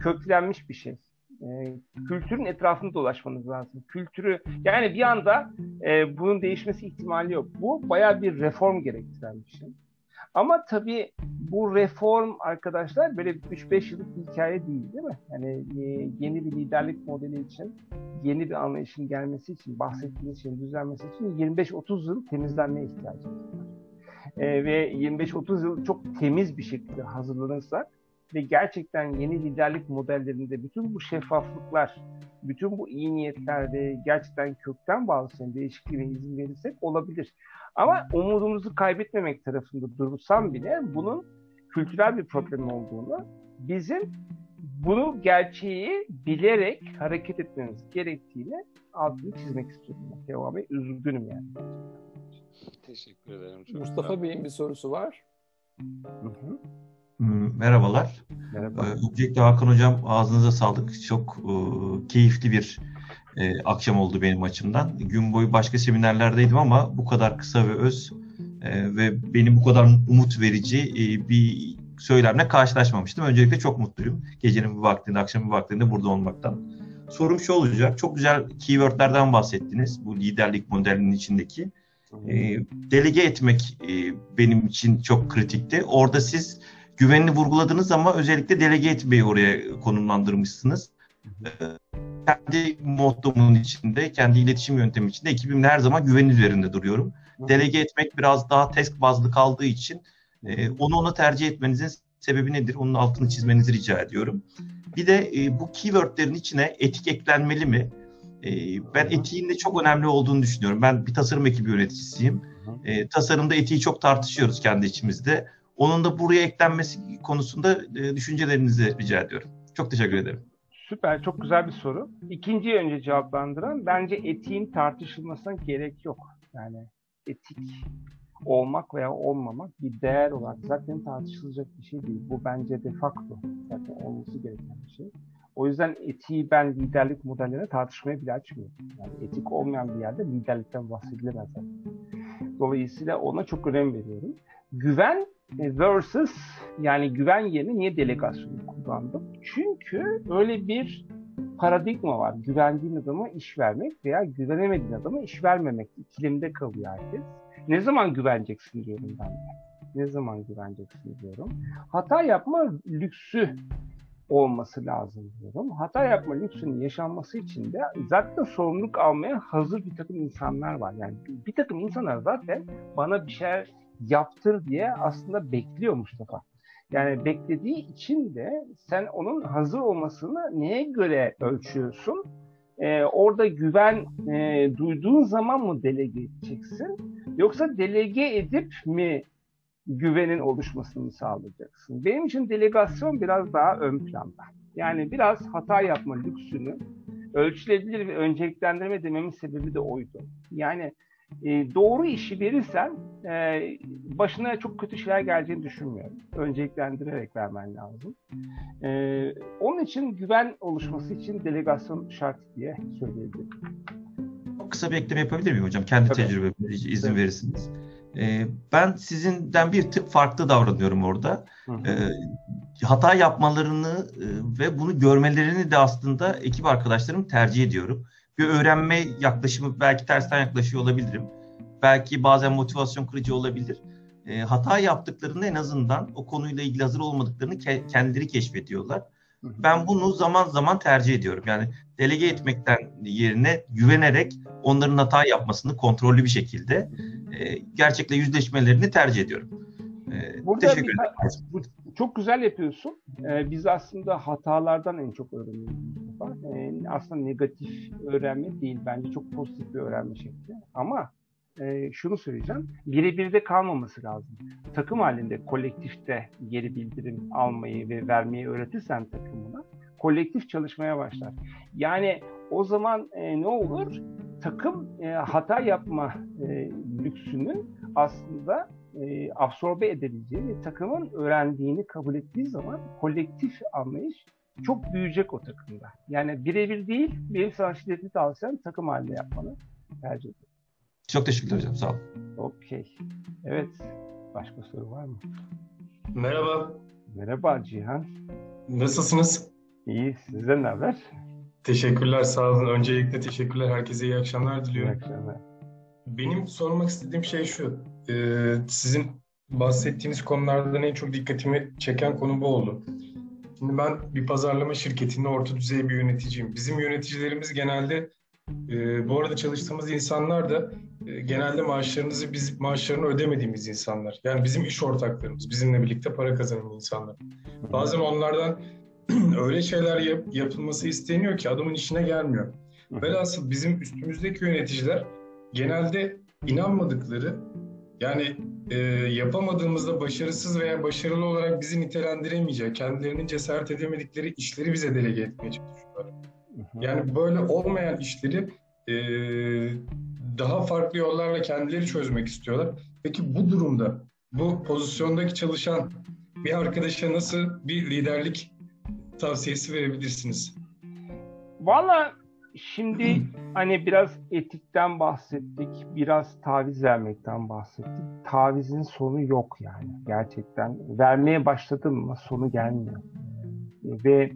köklenmiş bir şey e, kültürün etrafında dolaşmanız lazım. Kültürü yani bir anda e, bunun değişmesi ihtimali yok. Bu bayağı bir reform gerektiren bir şey. Ama tabii bu reform arkadaşlar böyle 3-5 yıllık bir hikaye değil değil mi? Yani e, yeni bir liderlik modeli için, yeni bir anlayışın gelmesi için, bahsettiğiniz şeyin düzenmesi için 25-30 yıl temizlenmeye ihtiyacımız var. E, ve 25-30 yıl çok temiz bir şekilde hazırlanırsak ve gerçekten yeni liderlik modellerinde bütün bu şeffaflıklar, bütün bu iyi niyetlerde gerçekten kökten bazı değişikliğe izin verirsek olabilir. Ama umudumuzu kaybetmemek tarafında durursam bile bunun kültürel bir problem olduğunu, bizim bunu gerçeği bilerek hareket etmemiz gerektiğini altını çizmek istiyorum. Devam Bey, üzgünüm yani. Teşekkür ederim. Çok Mustafa Bey'in bir sorusu var. Hı hı. Hmm, merhabalar. Merhaba. Öncelikle Hakan Hocam ağzınıza sağlık. Çok e, keyifli bir e, akşam oldu benim açımdan. Gün boyu başka seminerlerdeydim ama bu kadar kısa ve öz e, ve benim bu kadar umut verici e, bir söylemle karşılaşmamıştım. Öncelikle çok mutluyum. Gecenin bir vaktinde, akşam bir vaktinde burada olmaktan. Sorum şu olacak. Çok güzel keywordlerden bahsettiniz. Bu liderlik modelinin içindeki. E, delege etmek e, benim için çok kritikti. Orada siz güvenini vurguladınız ama özellikle delege etmeyi oraya konumlandırmışsınız. Kendi mottomun içinde, kendi iletişim yöntemi içinde ekibimle her zaman güven üzerinde duruyorum. Delege etmek biraz daha task bazlı kaldığı için e, onu ona tercih etmenizin sebebi nedir? Onun altını çizmenizi rica ediyorum. Bir de e, bu keywordlerin içine etik eklenmeli mi? E, ben etiğin de çok önemli olduğunu düşünüyorum. Ben bir tasarım ekibi yöneticisiyim. E, tasarımda etiği çok tartışıyoruz kendi içimizde. Onun da buraya eklenmesi konusunda e, düşüncelerinizi rica ediyorum. Çok teşekkür ederim. Süper, çok güzel bir soru. İkinciyi önce cevaplandıran, bence etiğin tartışılmasına gerek yok. Yani etik olmak veya olmamak bir değer olarak zaten tartışılacak bir şey değil. Bu bence de facto zaten olması gereken bir şey. O yüzden etiği ben liderlik modellerine tartışmaya bile açmıyorum. Yani etik olmayan bir yerde liderlikten bahsedilemez. Dolayısıyla ona çok önem veriyorum. Güven versus yani güven yerine niye delegasyonu kullandım? Çünkü öyle bir paradigma var. Güvendiğin adama iş vermek veya güvenemediğin adama iş vermemek ikilimde kalıyor herkes. Ne zaman güveneceksin diyorum ben de. Ne zaman güveneceksin diyorum. Hata yapma lüksü olması lazım diyorum. Hata yapma lüksünün yaşanması için de zaten sorumluluk almaya hazır bir takım insanlar var. Yani bir takım insanlar zaten bana bir şeyler yaptır diye aslında bekliyor Mustafa. Yani beklediği için de sen onun hazır olmasını neye göre ölçüyorsun? e, orada güven e, duyduğun zaman mı delege edeceksin? Yoksa delege edip mi güvenin oluşmasını sağlayacaksın? Benim için delegasyon biraz daha ön planda. Yani biraz hata yapma lüksünü ölçülebilir ve önceliklendirme dememin sebebi de oydu. Yani e, doğru işi verirsen e, başına çok kötü şeyler geleceğini düşünmüyorum. Önceliklendirerek vermen lazım. E, onun için güven oluşması için delegasyon şart diye söyleyebilirim. Çok kısa bir ekleme yapabilir miyim hocam? Kendi Tabii. tecrübeme izin Tabii. verirsiniz. E, ben sizinden bir tık farklı davranıyorum orada. Hı hı. E, hata yapmalarını e, ve bunu görmelerini de aslında ekip arkadaşlarım tercih ediyorum bir öğrenme yaklaşımı belki tersten yaklaşıyor olabilirim. Belki bazen motivasyon kırıcı olabilir. E, hata yaptıklarında en azından o konuyla ilgili hazır olmadıklarını ke- kendileri keşfediyorlar. Ben bunu zaman zaman tercih ediyorum. Yani delege etmekten yerine güvenerek onların hata yapmasını kontrollü bir şekilde e, gerçekle yüzleşmelerini tercih ediyorum. E, Burada teşekkür ederim. Çok güzel yapıyorsun. Ee, biz aslında hatalardan en çok öğreniyoruz Ee, aslında negatif öğrenme değil. Bence çok pozitif bir öğrenme şekli. Ama e, şunu söyleyeceğim. Birebir de kalmaması lazım. Takım halinde, kolektifte geri bildirim almayı ve vermeyi öğretirsen takımına kolektif çalışmaya başlar. Yani o zaman e, ne olur? Takım e, hata yapma e, lüksünün aslında e, absorbe edebileceği ve takımın öğrendiğini kabul ettiği zaman kolektif anlayış çok büyüyecek o takımda. Yani birebir değil, benim sana şiddetli tavsiyem takım halinde yapmanı tercih ederim. Çok teşekkürler hocam, sağ olun. Okey. Evet, başka soru var mı? Merhaba. Merhaba Cihan. Nasılsınız? İyi, sizden ne haber? Teşekkürler, sağ olun. Öncelikle teşekkürler. Herkese iyi akşamlar diliyorum. İyi akşamlar. Benim sormak istediğim şey şu. Ee, sizin bahsettiğiniz konulardan en çok dikkatimi çeken konu bu oldu. Şimdi ben bir pazarlama şirketinde orta düzey bir yöneticiyim. Bizim yöneticilerimiz genelde e, bu arada çalıştığımız insanlar da e, genelde maaşlarınızı biz maaşlarını ödemediğimiz insanlar. Yani bizim iş ortaklarımız, bizimle birlikte para kazanan insanlar. Bazen onlardan <clears throat> öyle şeyler yap, yapılması isteniyor ki adamın işine gelmiyor. Velhasıl bizim üstümüzdeki yöneticiler genelde inanmadıkları yani e, yapamadığımızda başarısız veya başarılı olarak bizi nitelendiremeyecek, kendilerinin cesaret edemedikleri işleri bize delege etmeye çalışıyorlar. Yani böyle olmayan işleri e, daha farklı yollarla kendileri çözmek istiyorlar. Peki bu durumda bu pozisyondaki çalışan bir arkadaşa nasıl bir liderlik tavsiyesi verebilirsiniz? Valla Şimdi hani biraz etikten bahsettik, biraz taviz vermekten bahsettik. Tavizin sonu yok yani gerçekten. Vermeye başladım mı sonu gelmiyor. Ve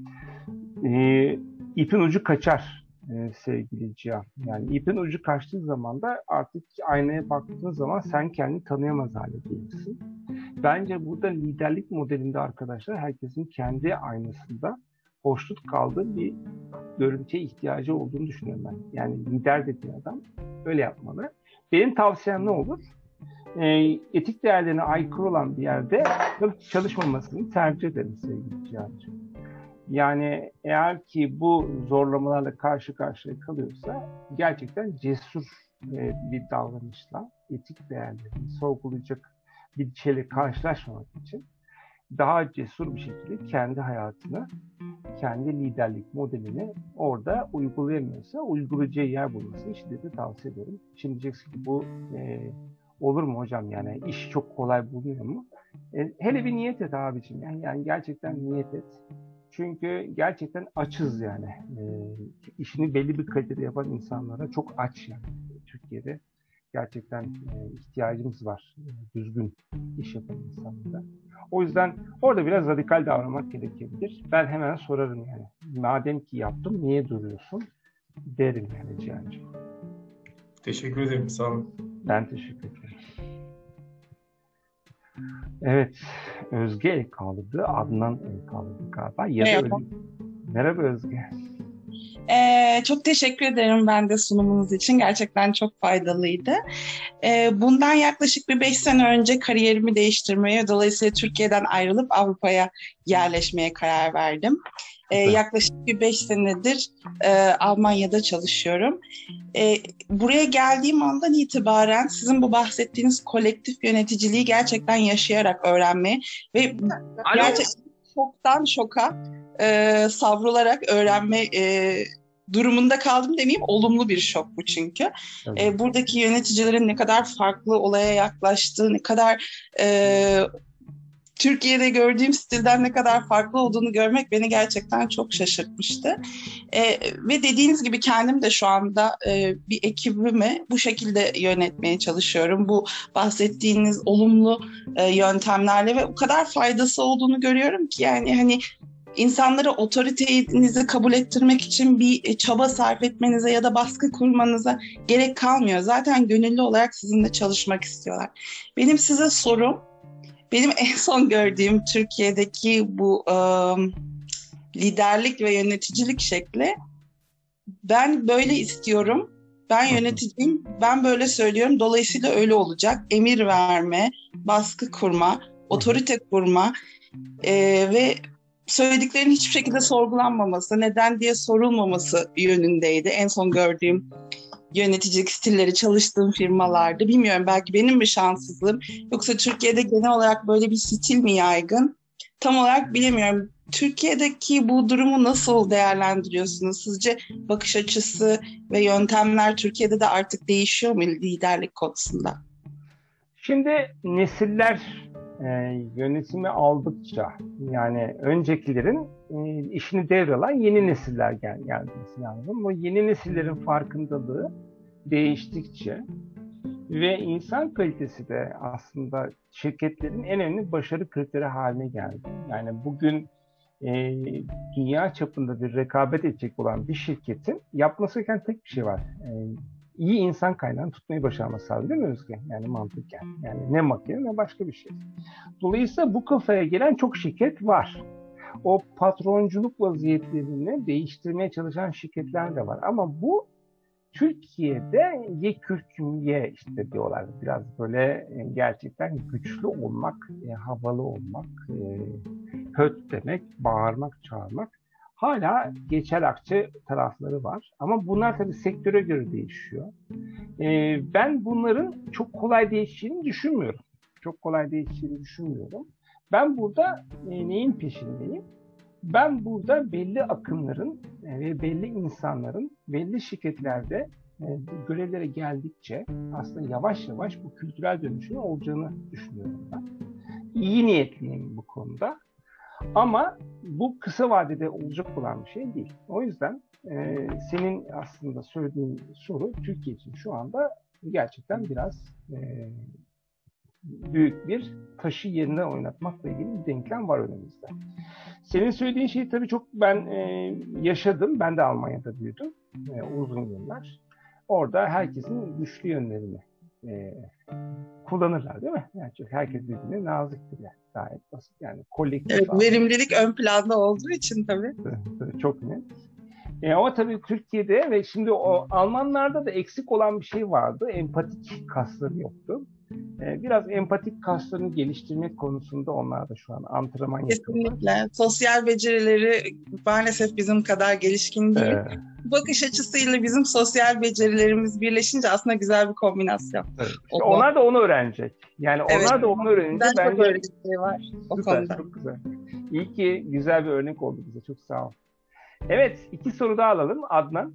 e, ipin ucu kaçar e, sevgili Cihan. Yani ipin ucu kaçtığı zaman da artık aynaya baktığın zaman sen kendini tanıyamaz hale gelirsin. Bence burada liderlik modelinde arkadaşlar herkesin kendi aynasında hoşnut kaldığı bir görüntüye ihtiyacı olduğunu düşünüyorum ben. Yani lider dediği adam öyle yapmalı. Benim tavsiyem ne olur? E, etik değerlerine aykırı olan bir yerde çalışmamasını tercih ederim sevgili Cihan'cığım. Yani eğer ki bu zorlamalarla karşı karşıya kalıyorsa gerçekten cesur e, bir davranışla etik değerlerini sorgulayacak bir şeyle karşılaşmamak için daha cesur bir şekilde kendi hayatını, kendi liderlik modelini orada uygulayamıyorsa uygulayacağı yer bulmasını şiddetle tavsiye ederim. Şimdi diyeceksin ki bu e, olur mu hocam yani iş çok kolay bulunuyor mu? E, hele bir niyet et abicim yani, yani gerçekten niyet et. Çünkü gerçekten açız yani. E, işini belli bir kalitede yapan insanlara çok aç yani Türkiye'de gerçekten e, ihtiyacımız var e, düzgün iş yapan insanlara. O yüzden orada biraz radikal davranmak gerekebilir. Ben hemen sorarım yani. Madem ki yaptım niye duruyorsun? Derim yani Cihan'cığım. Teşekkür ederim. Sağ olun. Ben teşekkür ederim. Evet. Özge el kaldırdı. Adnan el kaldırdı galiba. Ya Merhaba. Öyle... Merhaba Özge. Ee, çok teşekkür ederim ben de sunumunuz için. Gerçekten çok faydalıydı. Ee, bundan yaklaşık bir beş sene önce kariyerimi değiştirmeye, dolayısıyla Türkiye'den ayrılıp Avrupa'ya yerleşmeye karar verdim. E, yaklaşık bir beş senedir e, Almanya'da çalışıyorum. E, buraya geldiğim andan itibaren sizin bu bahsettiğiniz kolektif yöneticiliği gerçekten yaşayarak öğrenmeye ve gerçekten şoktan şoka e, savrularak öğrenme e, durumunda kaldım demeyeyim. Olumlu bir şok bu çünkü. E, buradaki yöneticilerin ne kadar farklı olaya yaklaştığı, ne kadar e, Türkiye'de gördüğüm stilden ne kadar farklı olduğunu görmek beni gerçekten çok şaşırtmıştı. E, ve dediğiniz gibi kendim de şu anda e, bir ekibimi bu şekilde yönetmeye çalışıyorum. Bu bahsettiğiniz olumlu e, yöntemlerle ve o kadar faydası olduğunu görüyorum ki yani hani insanlara otoritenizi kabul ettirmek için bir çaba sarf etmenize ya da baskı kurmanıza gerek kalmıyor. Zaten gönüllü olarak sizinle çalışmak istiyorlar. Benim size sorum, benim <laughs> en son gördüğüm Türkiye'deki bu um, liderlik ve yöneticilik şekli ben böyle istiyorum. Ben yöneticiyim, ben böyle söylüyorum. Dolayısıyla öyle olacak. Emir verme, baskı kurma, otorite kurma e, ve söylediklerinin hiçbir şekilde sorgulanmaması, neden diye sorulmaması yönündeydi. En son gördüğüm yöneticilik stilleri çalıştığım firmalarda. Bilmiyorum belki benim mi şanssızlığım yoksa Türkiye'de genel olarak böyle bir stil mi yaygın? Tam olarak bilemiyorum. Türkiye'deki bu durumu nasıl değerlendiriyorsunuz? Sizce bakış açısı ve yöntemler Türkiye'de de artık değişiyor mu liderlik konusunda? Şimdi nesiller e, yönetimi aldıkça yani öncekilerin e, işini devralan yeni nesiller gel gelmesi lazım. Bu yeni nesillerin farkındalığı değiştikçe ve insan kalitesi de aslında şirketlerin en önemli başarı kriteri haline geldi. Yani bugün e, dünya çapında bir rekabet edecek olan bir şirketin yapması gereken tek bir şey var. E, iyi insan kaynağını tutmayı başarması lazım değil mi Özge? Yani mantıken. Yani ne makine ne başka bir şey. Dolayısıyla bu kafaya gelen çok şirket var. O patronculuk vaziyetlerini değiştirmeye çalışan şirketler de var. Ama bu Türkiye'de ye kürküm ye işte diyorlar. Biraz böyle e, gerçekten güçlü olmak, e, havalı olmak, e, höt demek, bağırmak, çağırmak hala geçer akçe tarafları var. Ama bunlar tabii sektöre göre değişiyor. Ee, ben bunların çok kolay değişeceğini düşünmüyorum. Çok kolay değişeceğini düşünmüyorum. Ben burada e, neyin peşindeyim? Ben burada belli akımların e, ve belli insanların belli şirketlerde e, görevlere geldikçe aslında yavaş yavaş bu kültürel dönüşümün olacağını düşünüyorum ben. İyi niyetliyim bu konuda. Ama bu kısa vadede olacak olan bir şey değil. O yüzden e, senin aslında söylediğin soru Türkiye için şu anda gerçekten biraz e, büyük bir taşı yerine oynatmakla ilgili bir denklem var önümüzde. Senin söylediğin şeyi tabii çok ben e, yaşadım. Ben de Almanya'da büyüdüm e, uzun yıllar. Orada herkesin güçlü yönlerini e, kullanırlar değil mi? Yani çünkü herkes birbirine naziktir yani. Gayet basit yani kolektif. Evet, verimlilik ön planda olduğu için tabii. Çok net. E, ama tabii Türkiye'de ve şimdi o Almanlarda da eksik olan bir şey vardı. Empatik kasları yoktu. E, biraz empatik kaslarını geliştirmek konusunda onlar da şu an antrenman Kesinlikle. yapıyorlar. Sosyal becerileri maalesef bizim kadar gelişkin değil. Evet bakış açısıyla bizim sosyal becerilerimiz birleşince aslında güzel bir kombinasyon. Evet. İşte onlar da onu öğrenecek. Yani evet. onlar da onu öğrenince ben bence... çok öğrenecekleri var o Süper, konuda. Çok güzel. İyi ki güzel bir örnek oldu bize. Çok sağ ol. Evet, iki soru daha alalım. Adnan.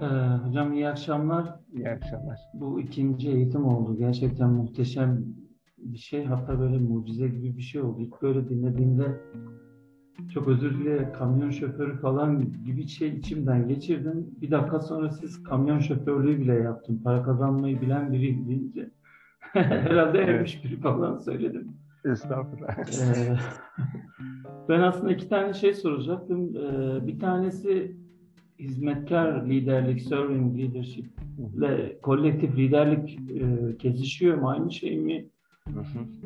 Ee, hocam iyi akşamlar. İyi akşamlar. Bu ikinci eğitim oldu. Gerçekten muhteşem bir şey. Hatta böyle mucize gibi bir şey oldu. İlk böyle dinlediğimde çok özür dilerim kamyon şoförü falan gibi şey içimden geçirdim. Bir dakika sonra siz kamyon şoförlüğü bile yaptım. Para kazanmayı bilen biri deyince <laughs> herhalde evet. biri falan söyledim. Estağfurullah. Ee, ben aslında iki tane şey soracaktım. Ee, bir tanesi hizmetkar liderlik, serving leadership ile kolektif liderlik e, kesişiyor mu? Aynı şey mi?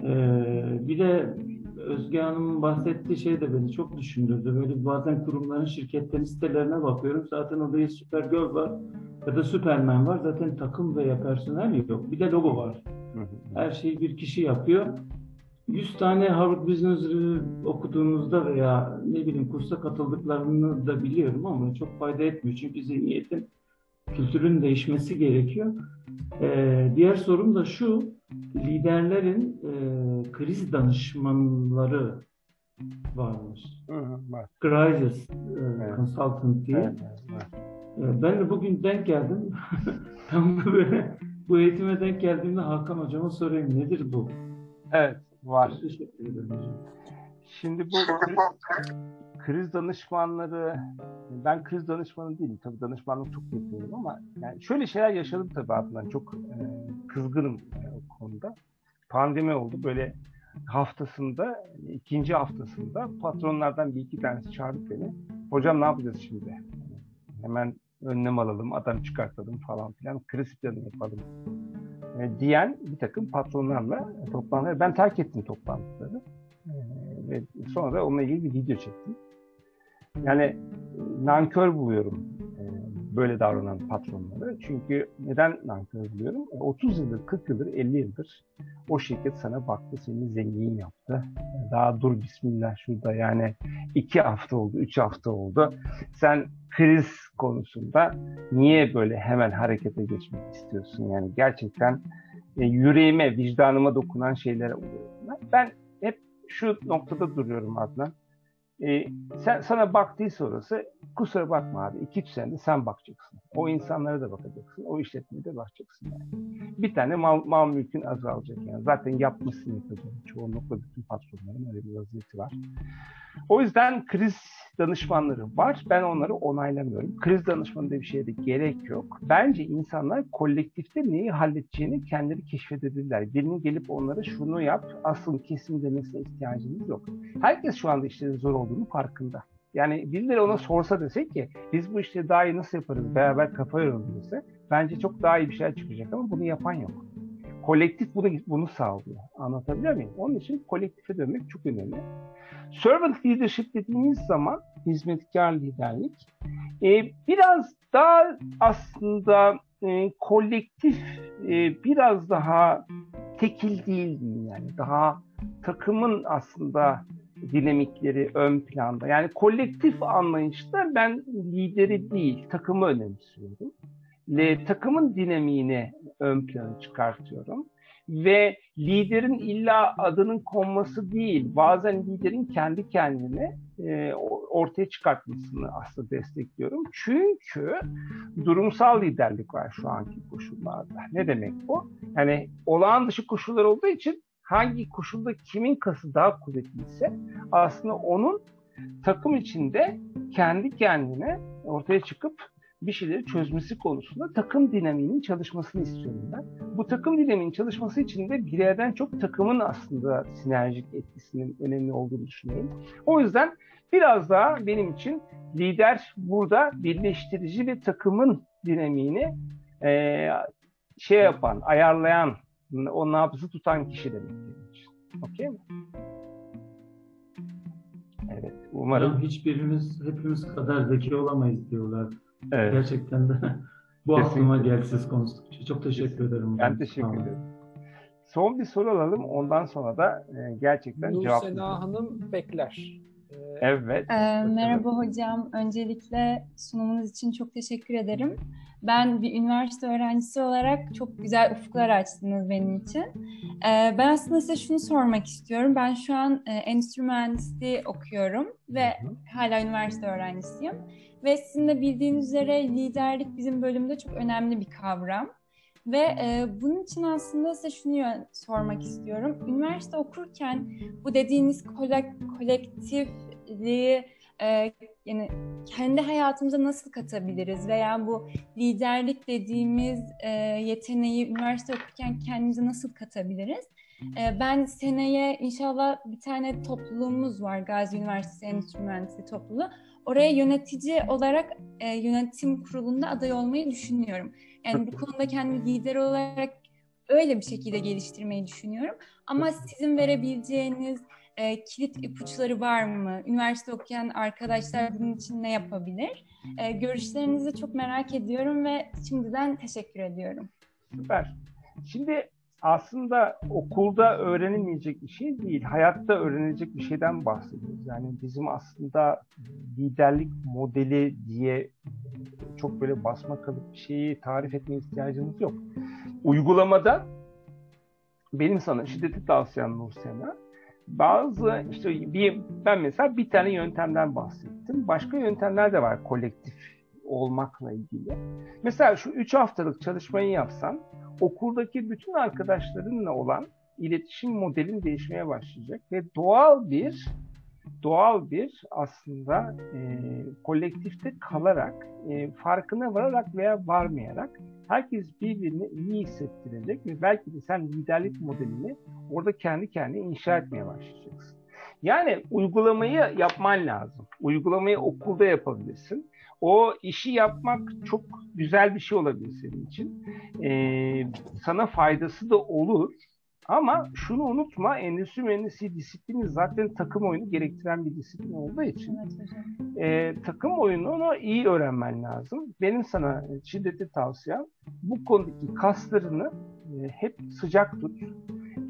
Ee, bir de Özge Hanım'ın bahsettiği şey de beni çok düşündürdü. Böyle bazen kurumların, şirketlerin sitelerine bakıyorum. Zaten orada ya Supergirl var ya da Superman var. Zaten takım veya personel yok. Bir de logo var. Her şeyi bir kişi yapıyor. 100 tane Harvard Business Review okuduğunuzda veya ne bileyim kursa katıldıklarını da biliyorum ama çok fayda etmiyor. Çünkü zihniyetin, kültürün değişmesi gerekiyor. Ee, diğer sorum da şu, liderlerin e, kriz danışmanları varmış. Hı hı, var. Crisis e, Evet. Consultant diye. Evet, evet. Ee, Ben de bugün denk geldim. <laughs> Tam da böyle bu eğitime denk geldiğimde Hakan hocama sorayım nedir bu? Evet, var. Şimdi bu kriz, danışmanları, ben kriz danışmanı değilim. Tabii danışmanlık çok yapıyorum ama yani şöyle şeyler yaşadım tabii Adnan. Çok e, kızgınım e, o konuda. Pandemi oldu. Böyle haftasında, ikinci haftasında patronlardan bir iki tanesi çağırıp beni. Hocam ne yapacağız şimdi? Hemen önlem alalım, adam çıkartalım falan filan. Kriz planı yapalım diyen bir takım patronlarla toplantıları. Ben terk ettim toplantıları. E, ve sonra da onunla ilgili bir video çektim. Yani e, nankör buluyorum e, böyle davranan patronları. Çünkü neden nankör buluyorum? E, 30 yıldır, 40 yıldır, 50 yıldır o şirket sana baktı, seni zengin yaptı. Daha dur bismillah şurada yani iki hafta oldu, üç hafta oldu. Sen kriz konusunda niye böyle hemen harekete geçmek istiyorsun? Yani gerçekten e, yüreğime, vicdanıma dokunan şeyler oluyor. Ben hep şu noktada duruyorum Adnan. E, sen sana baktıysa orası kusura bakma abi. 2-3 senede sen bakacaksın. O insanlara da bakacaksın. O işletmeye de bakacaksın yani. Bir tane mal, mal mülkün azalacak yani. Zaten yapmışsın yapacağını. Çoğunlukla bütün patronların öyle bir vaziyeti var. O yüzden kriz danışmanları var. Ben onları onaylamıyorum. Kriz danışmanı diye bir şeye de gerek yok. Bence insanlar kolektifte neyi halledeceğini kendileri keşfedebilirler. Birinin gelip onlara şunu yap, asıl kesin demesine ihtiyacınız yok. Herkes şu anda işlerin zor olduğunu farkında. Yani birileri ona sorsa desek ki biz bu işleri daha iyi nasıl yaparız, beraber kafa yoralım dese bence çok daha iyi bir şeyler çıkacak ama bunu yapan yok. Kolektif bunu, bunu sağlıyor. Anlatabiliyor muyum? Onun için kolektife dönmek çok önemli. Servant leadership dediğimiz zaman hizmetkar liderlik e, biraz daha aslında e, kolektif e, biraz daha tekil değil yani daha takımın aslında dinamikleri ön planda. Yani kolektif anlayışta ben lideri değil takımı önemsiyorum. Le, takımın dinamiğini ön plana çıkartıyorum ve liderin illa adının konması değil, bazen liderin kendi kendine e, ortaya çıkartmasını aslında destekliyorum. Çünkü durumsal liderlik var şu anki koşullarda. Ne demek bu? Yani olağan dışı koşullar olduğu için hangi koşulda kimin kası daha kuvvetliyse aslında onun takım içinde kendi kendine ortaya çıkıp bir şeyleri çözmesi konusunda takım dinamiğinin çalışmasını istiyorum ben. Bu takım dinamiğinin çalışması için de bireyden çok takımın aslında sinerjik etkisinin önemli olduğunu düşünüyorum. O yüzden biraz daha benim için lider burada birleştirici ve takımın dinamiğini e, şey yapan, ayarlayan, o nabzı tutan kişi demek benim için. Okey mi? Evet, umarım. Yani hiçbirimiz hepimiz kadar zeki olamayız diyorlar. Evet. Gerçekten de <laughs> bu Kesinlikle. aklıma geldi siz konuştukça. Çok teşekkür ederim. Ben teşekkür ederim. Son bir soru alalım. Ondan sonra da e, gerçekten Nur cevap Sena Hanım bekler. Ee, Evet. Ee, merhaba hocam. Öncelikle sunumunuz için çok teşekkür ederim. Ben bir üniversite öğrencisi olarak çok güzel ufuklar açtınız benim için. Ee, ben aslında size şunu sormak istiyorum. Ben şu an e, endüstri mühendisliği okuyorum ve hala üniversite öğrencisiyim. Ve sizin de bildiğiniz üzere liderlik bizim bölümde çok önemli bir kavram. Ve e, bunun için aslında size şunu sormak istiyorum. Üniversite okurken bu dediğiniz kolek, kolektifliği e, yani kendi hayatımıza nasıl katabiliriz veya bu liderlik dediğimiz e, yeteneği üniversite okurken kendimize nasıl katabiliriz? E, ben seneye inşallah bir tane topluluğumuz var Gazi Üniversitesi Endüstri Mühendisliği topluluğu. Oraya yönetici olarak e, yönetim kurulunda aday olmayı düşünüyorum. Yani bu konuda kendimi lider olarak öyle bir şekilde geliştirmeyi düşünüyorum. Ama sizin verebileceğiniz e, kilit ipuçları var mı? Üniversite okuyan arkadaşlar bunun için ne yapabilir? E, görüşlerinizi çok merak ediyorum ve şimdiden teşekkür ediyorum. Süper. Şimdi aslında okulda öğrenilmeyecek bir şey değil. Hayatta öğrenilecek bir şeyden bahsediyoruz. Yani bizim aslında liderlik modeli diye çok böyle basma kalıp bir şeyi tarif etmeye ihtiyacımız yok. Uygulamada benim sana şiddetli tavsiyem Nursena bazı işte bir, ben mesela bir tane yöntemden bahsettim. Başka yöntemler de var kolektif olmakla ilgili. Mesela şu 3 haftalık çalışmayı yapsan okuldaki bütün arkadaşlarınla olan iletişim modelin değişmeye başlayacak ve doğal bir doğal bir aslında e, kolektifte kalarak e, farkına vararak veya varmayarak herkes birbirini iyi hissettirecek ve belki de sen liderlik modelini orada kendi kendine inşa etmeye başlayacaksın. Yani uygulamayı yapman lazım. Uygulamayı okulda yapabilirsin. O işi yapmak çok güzel bir şey olabilir senin için. Ee, sana faydası da olur. Ama şunu unutma, endüstri mühendisliği disiplini zaten takım oyunu gerektiren bir disiplin olduğu için e, takım oyununu iyi öğrenmen lazım. Benim sana şiddetli tavsiyem bu konudaki kaslarını e, hep sıcak tut.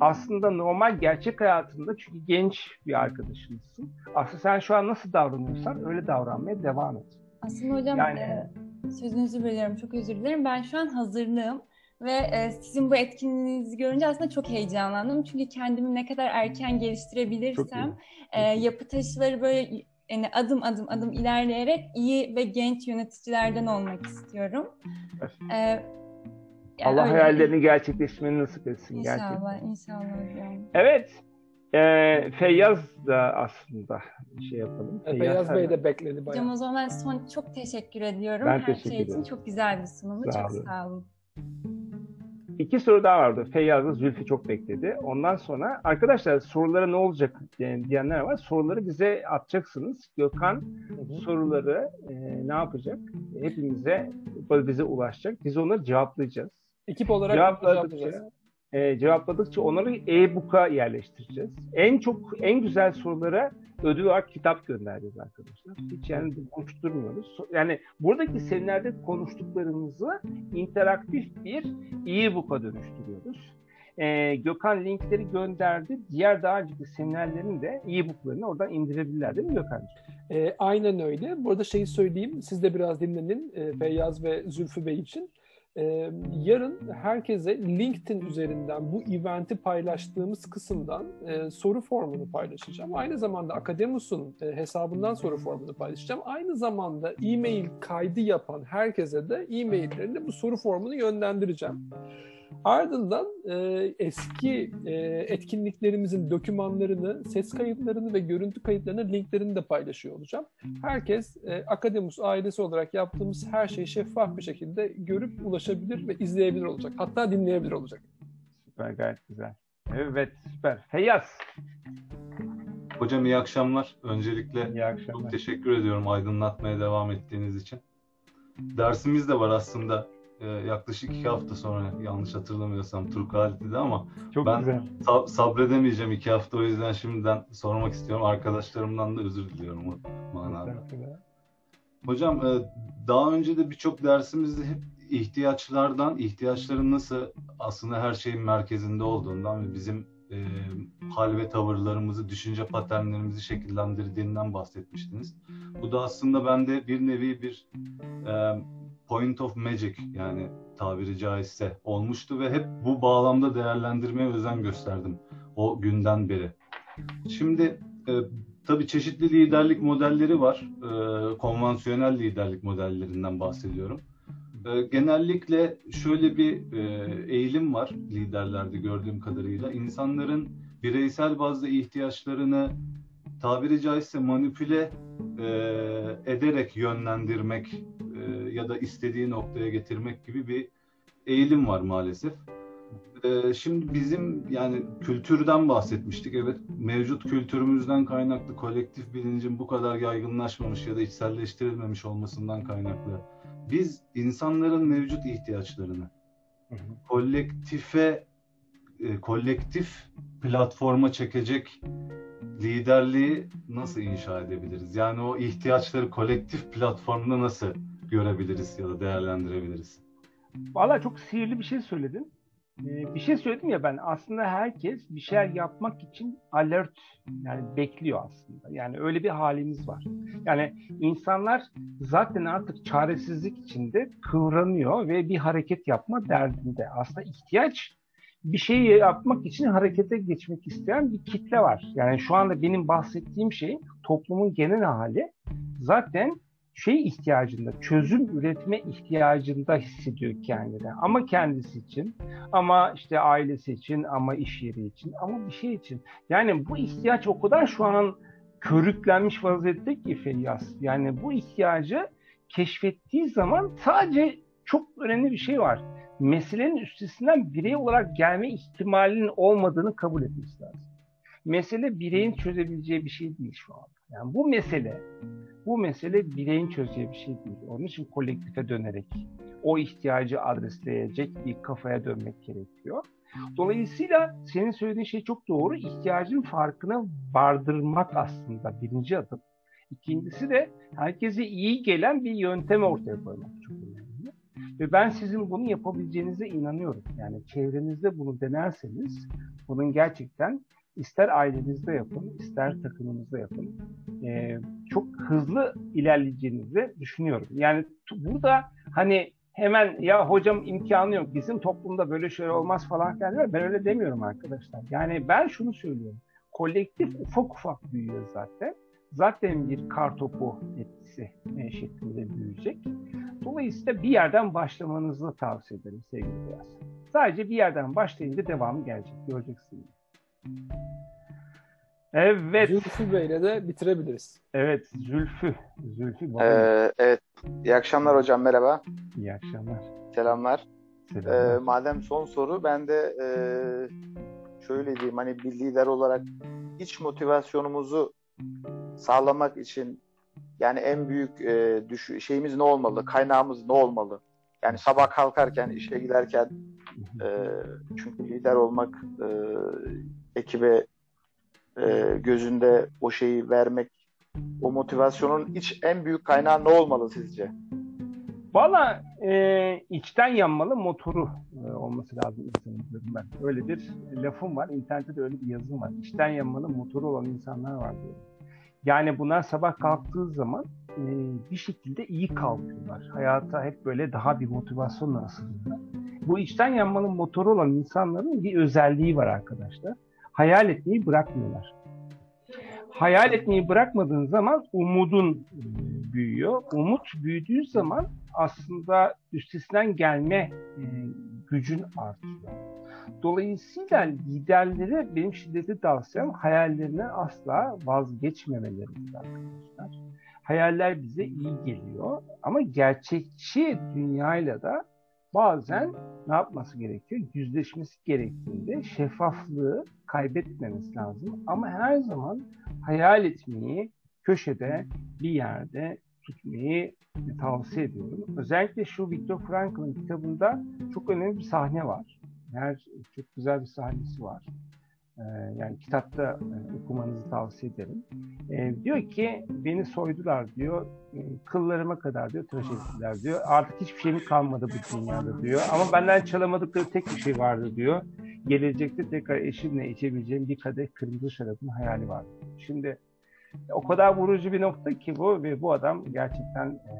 Aslında normal gerçek hayatında çünkü genç bir arkadaşımızsın. Aslında sen şu an nasıl davranıyorsan öyle davranmaya devam et. Aslında hocam yani, e, sözünüzü bölüyorum çok özür dilerim. Ben şu an hazırlığım ve e, sizin bu etkinliğinizi görünce aslında çok heyecanlandım. Çünkü kendimi ne kadar erken geliştirebilirsem e, yapı taşıları böyle yani adım adım adım ilerleyerek iyi ve genç yöneticilerden olmak istiyorum. E, yani Allah öyle. hayallerini gerçekleştirmeni nasip etsin. İnşallah, gerçekten. inşallah hocam. Evet, e, Feyyaz da aslında şey yapalım. Feyyaz, Feyyaz Bey de bekledi bayağı. Hocam o zaman son çok teşekkür ediyorum. Ben Her teşekkür şey için çok güzel bir sunumdu. Sağ çok olun. sağ olun. İki soru daha vardı. Feyyaz'la Zülfü çok bekledi. Ondan sonra arkadaşlar sorulara ne olacak diyenler var. Soruları bize atacaksınız. Gökhan hı hı. soruları e, ne yapacak? Hepimize bize ulaşacak. Biz onları cevaplayacağız. Ekip olarak cevaplayacağız e, cevapladıkça onları e-book'a yerleştireceğiz. En çok en güzel sorulara ödül olarak kitap göndereceğiz arkadaşlar. Hiç yani boş durmuyoruz. Yani buradaki seminerde konuştuklarımızı interaktif bir e-book'a dönüştürüyoruz. Ee, Gökhan linkleri gönderdi. Diğer daha önceki seminerlerin de e-booklarını oradan indirebilirler değil mi Gökhan'cığım? E, aynen öyle. Bu arada şeyi söyleyeyim. Siz de biraz dinlenin e, Feyyaz ve Zülfü Bey için. Ee, yarın herkese LinkedIn üzerinden bu eventi paylaştığımız kısımdan e, soru formunu paylaşacağım. Aynı zamanda Akademus'un e, hesabından soru formunu paylaşacağım. Aynı zamanda e-mail kaydı yapan herkese de e-maillerini bu soru formunu yönlendireceğim. Ardından e, eski e, etkinliklerimizin dokümanlarını, ses kayıtlarını ve görüntü kayıtlarını linklerini de paylaşıyor olacağım. Herkes e, Akademus ailesi olarak yaptığımız her şeyi şeffaf bir şekilde görüp ulaşabilir ve izleyebilir olacak. Hatta dinleyebilir olacak. Süper gayet güzel. Evet süper. Feyyaz. Hocam iyi akşamlar. Öncelikle iyi akşamlar. çok teşekkür ediyorum aydınlatmaya devam ettiğiniz için. Dersimiz de var aslında e, yaklaşık iki hafta sonra yanlış hatırlamıyorsam Turkali'de ama Çok ben güzel. Sab- sabredemeyeceğim iki hafta o yüzden şimdiden sormak istiyorum. Arkadaşlarımdan da özür diliyorum o manada. Hocam e, daha önce de birçok dersimizde hep ihtiyaçlardan, ihtiyaçların nasıl aslında her şeyin merkezinde olduğundan ve bizim e, hal ve tavırlarımızı, düşünce paternlerimizi şekillendirdiğinden bahsetmiştiniz. Bu da aslında bende bir nevi bir e, point of magic yani tabiri caizse olmuştu ve hep bu bağlamda değerlendirmeye özen gösterdim o günden beri. Şimdi e, tabii çeşitli liderlik modelleri var. E, konvansiyonel liderlik modellerinden bahsediyorum. E, genellikle şöyle bir e, eğilim var liderlerde gördüğüm kadarıyla. İnsanların bireysel bazda ihtiyaçlarını tabiri caizse manipüle e, ederek yönlendirmek ya da istediği noktaya getirmek gibi bir eğilim var maalesef. E, şimdi bizim yani kültürden bahsetmiştik. Evet mevcut kültürümüzden kaynaklı kolektif bilincin bu kadar yaygınlaşmamış ya da içselleştirilmemiş olmasından kaynaklı. Biz insanların mevcut ihtiyaçlarını kolektife e, kolektif platforma çekecek liderliği nasıl inşa edebiliriz? Yani o ihtiyaçları kolektif platformda nasıl görebiliriz ya da değerlendirebiliriz? Valla çok sihirli bir şey söyledin. Ee, bir şey söyledim ya ben aslında herkes bir şeyler yapmak için alert yani bekliyor aslında. Yani öyle bir halimiz var. Yani insanlar zaten artık çaresizlik içinde kıvranıyor ve bir hareket yapma derdinde. Aslında ihtiyaç bir şeyi yapmak için harekete geçmek isteyen bir kitle var. Yani şu anda benim bahsettiğim şey toplumun genel hali zaten şey ihtiyacında, çözüm üretme ihtiyacında hissediyor kendini. Ama kendisi için, ama işte ailesi için, ama iş yeri için, ama bir şey için. Yani bu ihtiyaç o kadar şu an körüklenmiş vaziyette ki Feyyaz. Yani bu ihtiyacı keşfettiği zaman sadece çok önemli bir şey var. Meselenin üstesinden birey olarak gelme ihtimalinin olmadığını kabul etmesi lazım. Mesele bireyin çözebileceği bir şey değil şu an. Yani bu mesele, bu mesele bireyin çözeceği bir şey değil. Onun için kolektife dönerek o ihtiyacı adresleyecek bir kafaya dönmek gerekiyor. Dolayısıyla senin söylediğin şey çok doğru. İhtiyacın farkına vardırmak aslında birinci adım. İkincisi de herkese iyi gelen bir yöntem ortaya koymak çok önemli. Ve ben sizin bunu yapabileceğinize inanıyorum. Yani çevrenizde bunu denerseniz bunun gerçekten ister ailenizde yapın, ister takımınızda yapın. Ee, çok hızlı ilerleyeceğinizi düşünüyorum. Yani burada hani hemen ya hocam imkanı yok, bizim toplumda böyle şey olmaz falan filan. Ben öyle demiyorum arkadaşlar. Yani ben şunu söylüyorum. Kolektif ufak ufak büyüyor zaten. Zaten bir kar topu etkisi e, şeklinde büyüyecek. Dolayısıyla bir yerden başlamanızı tavsiye ederim sevgili Beyaz. Sadece bir yerden başlayınca devamı gelecek. Göreceksiniz. Evet. Zülfü Bey'le de bitirebiliriz. Evet, Zülfü. Zülfü ee, evet. İyi akşamlar hocam, merhaba. İyi akşamlar. Selamlar. Selamlar. Ee, madem son soru, ben de e, şöyle diyeyim, hani bir lider olarak iç motivasyonumuzu sağlamak için yani en büyük e, düş şeyimiz ne olmalı, kaynağımız ne olmalı? Yani sabah kalkarken, işe giderken e, çünkü lider olmak e, ekibe e, gözünde o şeyi vermek, o motivasyonun iç en büyük kaynağı ne olmalı sizce? Valla e, içten yanmalı motoru e, olması lazım insanın diyorum ben. Öyle bir lafım var. İnternette de öyle bir yazım var. İçten yanmalı motoru olan insanlar var diyorum. Yani bunlar sabah kalktığı zaman e, bir şekilde iyi kalkıyorlar. Hayata hep böyle daha bir motivasyonla asılıyorlar. Bu içten yanmanın motoru olan insanların bir özelliği var arkadaşlar. Hayal etmeyi bırakmıyorlar. Hayal etmeyi bırakmadığın zaman umudun büyüyor. Umut büyüdüğü zaman aslında üstesinden gelme gücün artıyor. Dolayısıyla liderlere benim şiddetli tavsiyem hayallerine asla vazgeçmemeleridir arkadaşlar. Hayaller bize iyi geliyor ama gerçekçi dünyayla da bazen ne yapması gerekiyor? Yüzleşmesi gerektiğinde şeffaflığı kaybetmemesi lazım. Ama her zaman hayal etmeyi köşede bir yerde tutmayı tavsiye ediyorum. Özellikle şu Viktor Frankl'ın kitabında çok önemli bir sahne var. Her çok güzel bir sahnesi var. Ee, yani kitapta e, okumanızı tavsiye ederim. Ee, diyor ki beni soydular diyor. E, kıllarıma kadar diyor tıraş ettiler diyor. Artık hiçbir şeyim kalmadı bu dünyada diyor. Ama benden çalamadıkları tek bir şey vardı diyor. Gelecekte tekrar eşimle içebileceğim bir kadeh kırmızı şarabın hayali var. Şimdi o kadar vurucu bir nokta ki bu ve bu adam gerçekten e,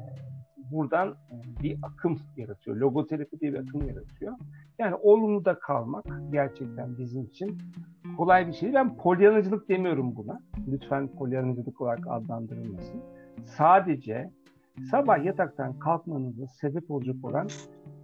buradan e, bir akım yaratıyor. Logoterapi diye bir akım yaratıyor. Yani olumluda kalmak gerçekten bizim için kolay bir şey. Ben polyanıcılık demiyorum buna. Lütfen polyanıcılık olarak adlandırılmasın. Sadece sabah yataktan kalkmanıza sebep olacak olan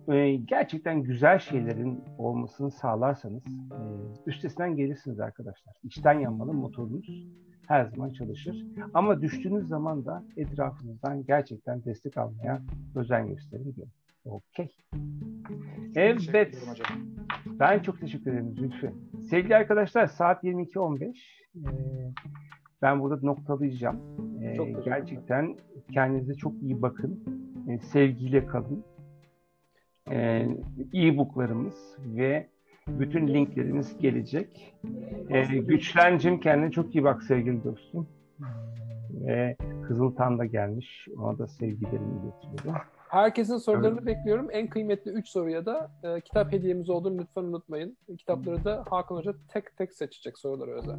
e, gerçekten güzel şeylerin olmasını sağlarsanız e, üstesinden gelirsiniz arkadaşlar. İçten yanmanın motorunuz her zaman çalışır. Ama düştüğünüz zaman da etrafınızdan gerçekten destek almaya özen gösterin diyorum. Okey. Evet. Ben çok teşekkür ederim Zülfü. Sevgili arkadaşlar saat 22.15. Ee, ben burada noktalayacağım. Ee, gerçekten kendinize çok iyi bakın. Ee, sevgiyle kalın. Ee, e-booklarımız ve bütün linklerimiz gelecek. Ee, Güçlencim kendine çok iyi bak sevgili dostum. Ve Kızıltan da gelmiş. Ona da sevgilerimi iletiyorum. Herkesin sorularını evet. bekliyorum. En kıymetli 3 soruya da e, kitap hediyemiz olduğunu lütfen unutmayın. Kitapları da Hakan Hoca tek tek seçecek soruları özel.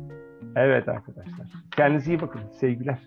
Evet arkadaşlar. Kendinize iyi bakın. Sevgiler.